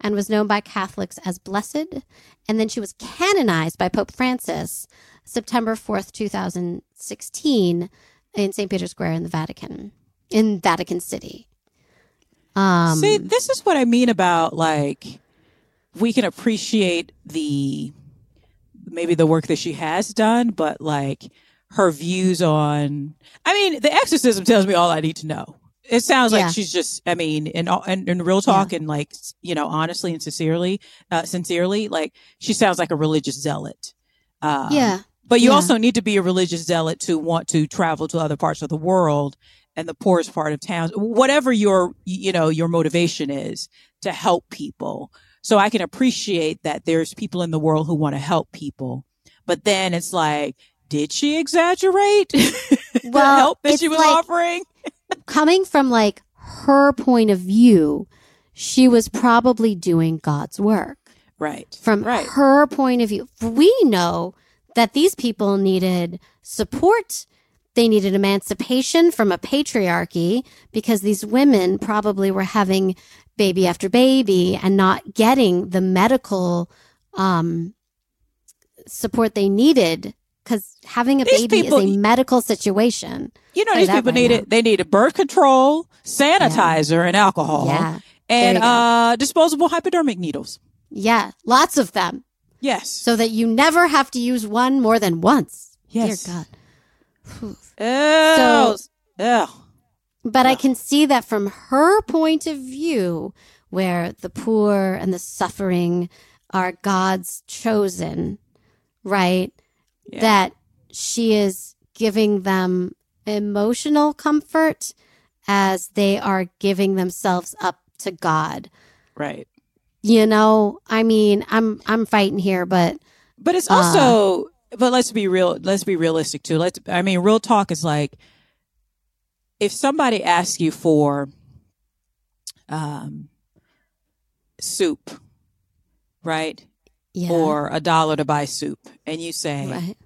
B: and was known by Catholics as blessed. And then she was canonized by Pope Francis September 4th, 2016, in St. Peter's Square in the Vatican, in Vatican City. Um,
A: See, this is what I mean about like we can appreciate the maybe the work that she has done, but like her views on. I mean, the exorcism tells me all I need to know. It sounds
B: Yeah.
A: like she's just. I mean, in all- in, in real talk and like you know, honestly and sincerely, uh, sincerely, like she sounds like a religious zealot. Um,
B: yeah.
A: But you
B: Yeah.
A: also need to be a religious zealot to want to travel to other parts of the world and the poorest part of towns, whatever your, you know, your motivation is to help people. So I can appreciate that there's people in the world who want to help people. But then it's like, did she exaggerate the
B: Well,
A: help that she was
B: like-
A: offering?
B: Coming from like her point of view, she was probably doing God's work.
A: Right.
B: from
A: Right.
B: her point of view. We know that these people needed support. They needed emancipation from a patriarchy because these women probably were having baby after baby and not getting the medical um, support they needed because having a
A: These
B: baby
A: people-
B: is a medical situation.
A: You know,
B: Say
A: these people
B: right
A: needed, they needed birth control, sanitizer and alcohol
B: Yeah.
A: and uh, disposable hypodermic needles.
B: Yeah. Lots of them
A: Yes.
B: so that you never have to use one more than once.
A: Yes.
B: Dear God. Whew.
A: Oh, Ugh.
B: But I can see that from her point of view, where the poor and the suffering are God's chosen, right?
A: Yeah.
B: That she is giving them emotional comfort as they are giving themselves up to God.
A: right.
B: You know, I mean, I'm I'm fighting here, but
A: But it's
B: Uh,
A: also, but let's be real. Let's be realistic too. Let's. I mean, real talk is like, if somebody asks you for, um, soup, right,
B: yeah,
A: or a dollar to buy soup, and you say,
B: right.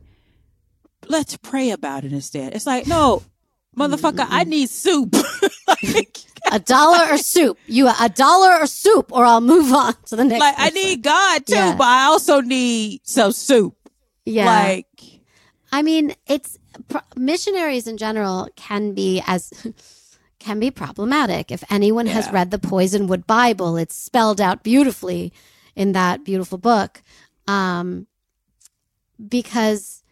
A: "Let's pray about it instead." It's like, no, motherfucker, I need soup. like,
B: a dollar or soup. You a dollar or soup, or I'll move on to the next.
A: like I need God too,
B: Yeah.
A: but I also need some soup.
B: yeah.
A: Like,
B: I mean, it's missionaries in general can be as can be problematic. If anyone has read the Poisonwood Bible, it's spelled out beautifully in that beautiful book. Um, because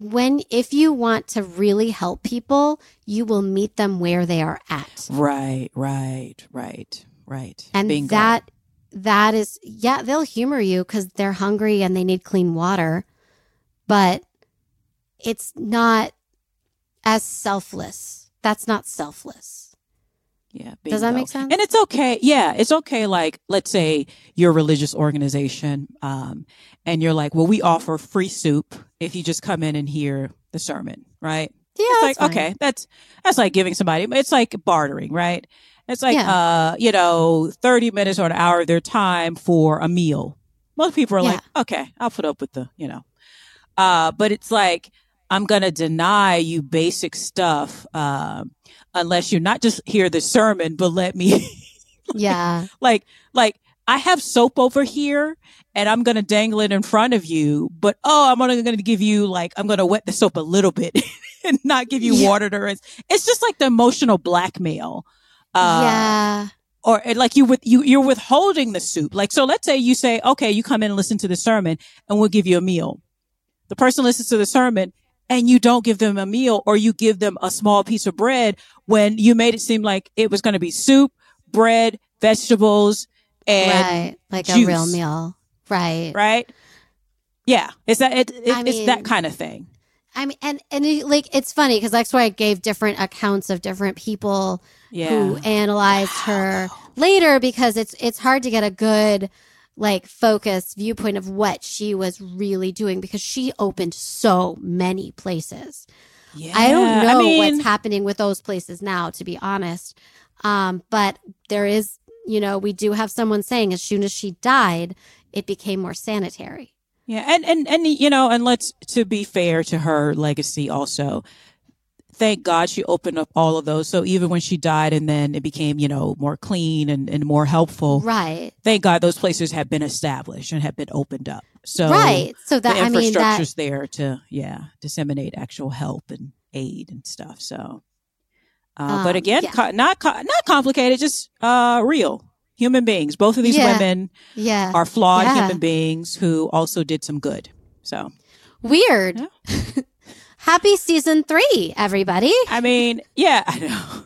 B: when if you want to really help people, you will meet them where they are at.
A: right, right, right, right.
B: And
A: Bingo.
B: that that is yeah, they'll humor you cuz they're hungry and they need clean water. But it's not as selfless. That's not selfless.
A: Yeah.
B: Does that
A: bingo.
B: make sense?
A: And it's okay. Yeah, it's okay. Like, let's say you're a religious organization, um, and you're like, well, we offer free soup if you just come in and hear the sermon, right?
B: Yeah,
A: it's like okay, that's that's like giving somebody. It's like bartering, right? It's like
B: Yeah.
A: uh, you know, thirty minutes or an hour of their time for a meal. Most people are
B: Yeah.
A: like, okay, I'll put up with the, you know, uh, but it's like I'm gonna deny you basic stuff um, unless you not just hear the sermon, but let me
B: Yeah.
A: like like I have soap over here and I'm gonna dangle it in front of you, but oh, I'm only gonna give you like I'm gonna wet the soap a little bit and not give you
B: Yeah.
A: water to rinse. It's just like the emotional blackmail. Uh,
B: yeah.
A: or like you with you you're withholding the soup. Like so let's say you say, okay, you come in and listen to the sermon and we'll give you a meal. The person listens to the sermon and you don't give them a meal or you give them a small piece of bread when you made it seem like it was going to be soup, bread, vegetables, and
B: right. Like a real meal. Right.
A: right? Yeah, it's that it, it it's that kind of thing.
B: I mean, and and it, like it's funny because that's why I gave different accounts of different people
A: Yeah.
B: who analyzed her later because it's it's hard to get a good like focus viewpoint of what she was really doing because she opened so many places.
A: yeah.
B: I don't know
A: mean,
B: what's happening with those places now, to be honest. Um, but there is, you know, we do have someone saying as soon as she died, it became more sanitary.
A: Yeah, and and and you know, and let's to be fair to her legacy also. Thank God she opened up all of those. So even when she died and then it became, you know, more clean and, and more helpful,
B: Right.
A: thank God those places have been established and have been opened up. So
B: right. So
A: the
B: that, I mean, that,
A: infrastructure's there to, yeah, disseminate actual help and aid and stuff. So, uh, but
B: Um,
A: again,
B: yeah.
A: co- not co- not complicated, just uh, real human beings. Both of these
B: Yeah.
A: women
B: yeah.
A: are flawed
B: Yeah.
A: human beings who also did some good. So,
B: Weird. Happy season three, everybody.
A: I mean, yeah, I know.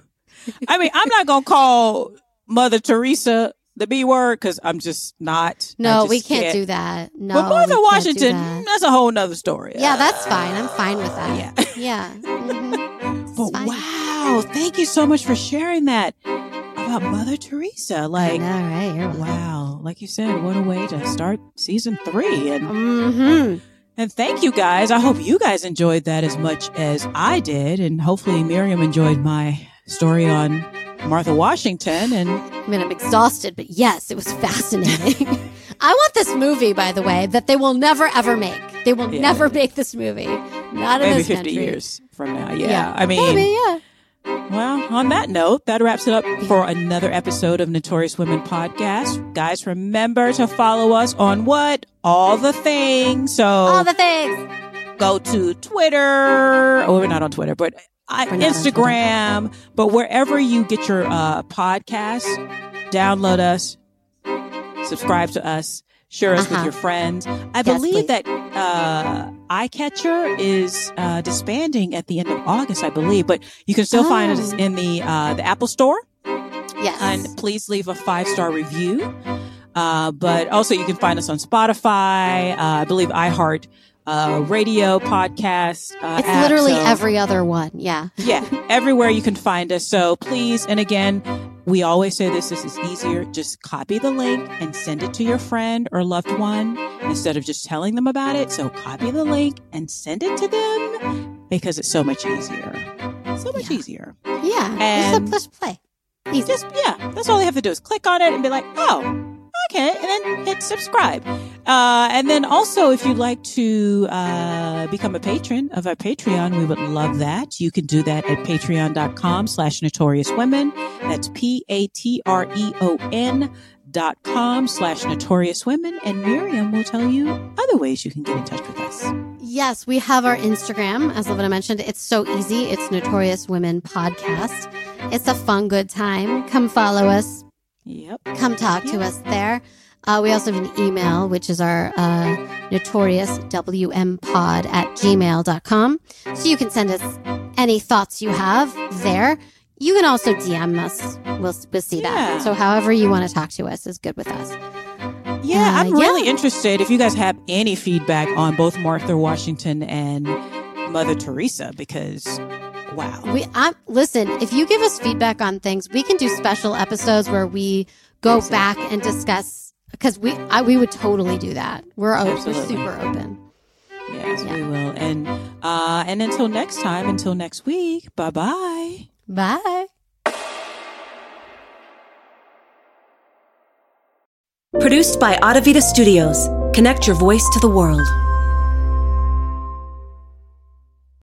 A: I mean, I'm not gonna call Mother Teresa the B word because I'm just not.
B: No,
A: just
B: we can't, do that. No.
A: but Martha
B: can't
A: Washington,
B: that.
A: that's a whole nother story.
B: Yeah, that's fine. I'm fine with that.
A: Yeah.
B: Yeah. Mhm.
A: But
B: fine.
A: wow, thank you so much for sharing that about Mother Teresa. Like,
B: know, right? You're
A: wow, like you said, what a way to start season three. And
B: Mm-hmm.
A: And thank you guys. I hope you guys enjoyed that as much as I did, and hopefully Miriam enjoyed my story on Martha Washington. And
B: I mean, I'm exhausted, but yes, it was fascinating. I want this movie, by the way, that they will never ever make. They will
A: Yeah.
B: never make this movie. Not in
A: maybe
B: this
A: 50
B: country.
A: years from now. Yeah. I mean,
B: maybe, yeah.
A: Well, on that note, that wraps it up for another episode of Notorious Women Podcast. Guys, remember to follow us on what? All the things. So
B: All the things.
A: go to Twitter. Oh, we're not on Twitter, but I, Instagram. But wherever you get your uh, podcasts, download us, subscribe to us, share us with
B: Uh-huh.
A: your friends. I
B: Yes,
A: believe
B: please.
A: that uh, iCatcher is uh, disbanding at the end of August, I believe, but you can still find us
B: Oh.
A: in the uh, the Apple Store.
B: Yes.
A: And please leave a five star review. Uh, but also you can find us on Spotify, uh, I believe iHeart uh, radio podcast. Uh,
B: it's
A: app.
B: literally
A: So,
B: every other one. Yeah.
A: yeah, everywhere you can find us. So please, and again, we always say this, this is easier. Just copy the link and send it to your friend or loved one instead of just telling them about it. So copy the link and send it to them because it's so much easier. So much
B: Yeah.
A: easier.
B: Yeah.
A: And-
B: just, play. Easy.
A: Just, yeah, that's all they have to do is click on it and be like, oh, okay, and then hit subscribe. Uh, and then also, if you'd like to uh, become a patron of our Patreon, we would love that. You can do that at patreon.com slash notorious women. That's P-A-T-R-E-O-N dot com slash notorious women. And Miriam will tell you other ways you can get in touch with us.
B: Yes, we have our Instagram, as Lavina mentioned. It's so easy. It's Notorious Women Podcast. It's a fun, good time. Come follow us.
A: Yep.
B: Come talk to us there. Uh, we also have an email, which is our uh, notorious WMpod at gmail.com. So you can send us any thoughts you have there. You can also DM us. We'll, we'll see
A: Yeah.
B: that. So however you want to talk to us is good with us.
A: Yeah,
B: Uh,
A: I'm
B: yeah.
A: really interested if you guys have any feedback on both Martha Washington and Mother Teresa because wow.
B: We I'm listen, if you give us feedback on things, we can do special episodes where we go
A: Exactly.
B: back and discuss because we I, we would totally do that. We're open, we're super open.
A: Yes,
B: Yeah.
A: we will. And uh and until next time, until next week, bye bye.
B: Bye.
C: Produced by Audivita Studios. Connect your voice to the world.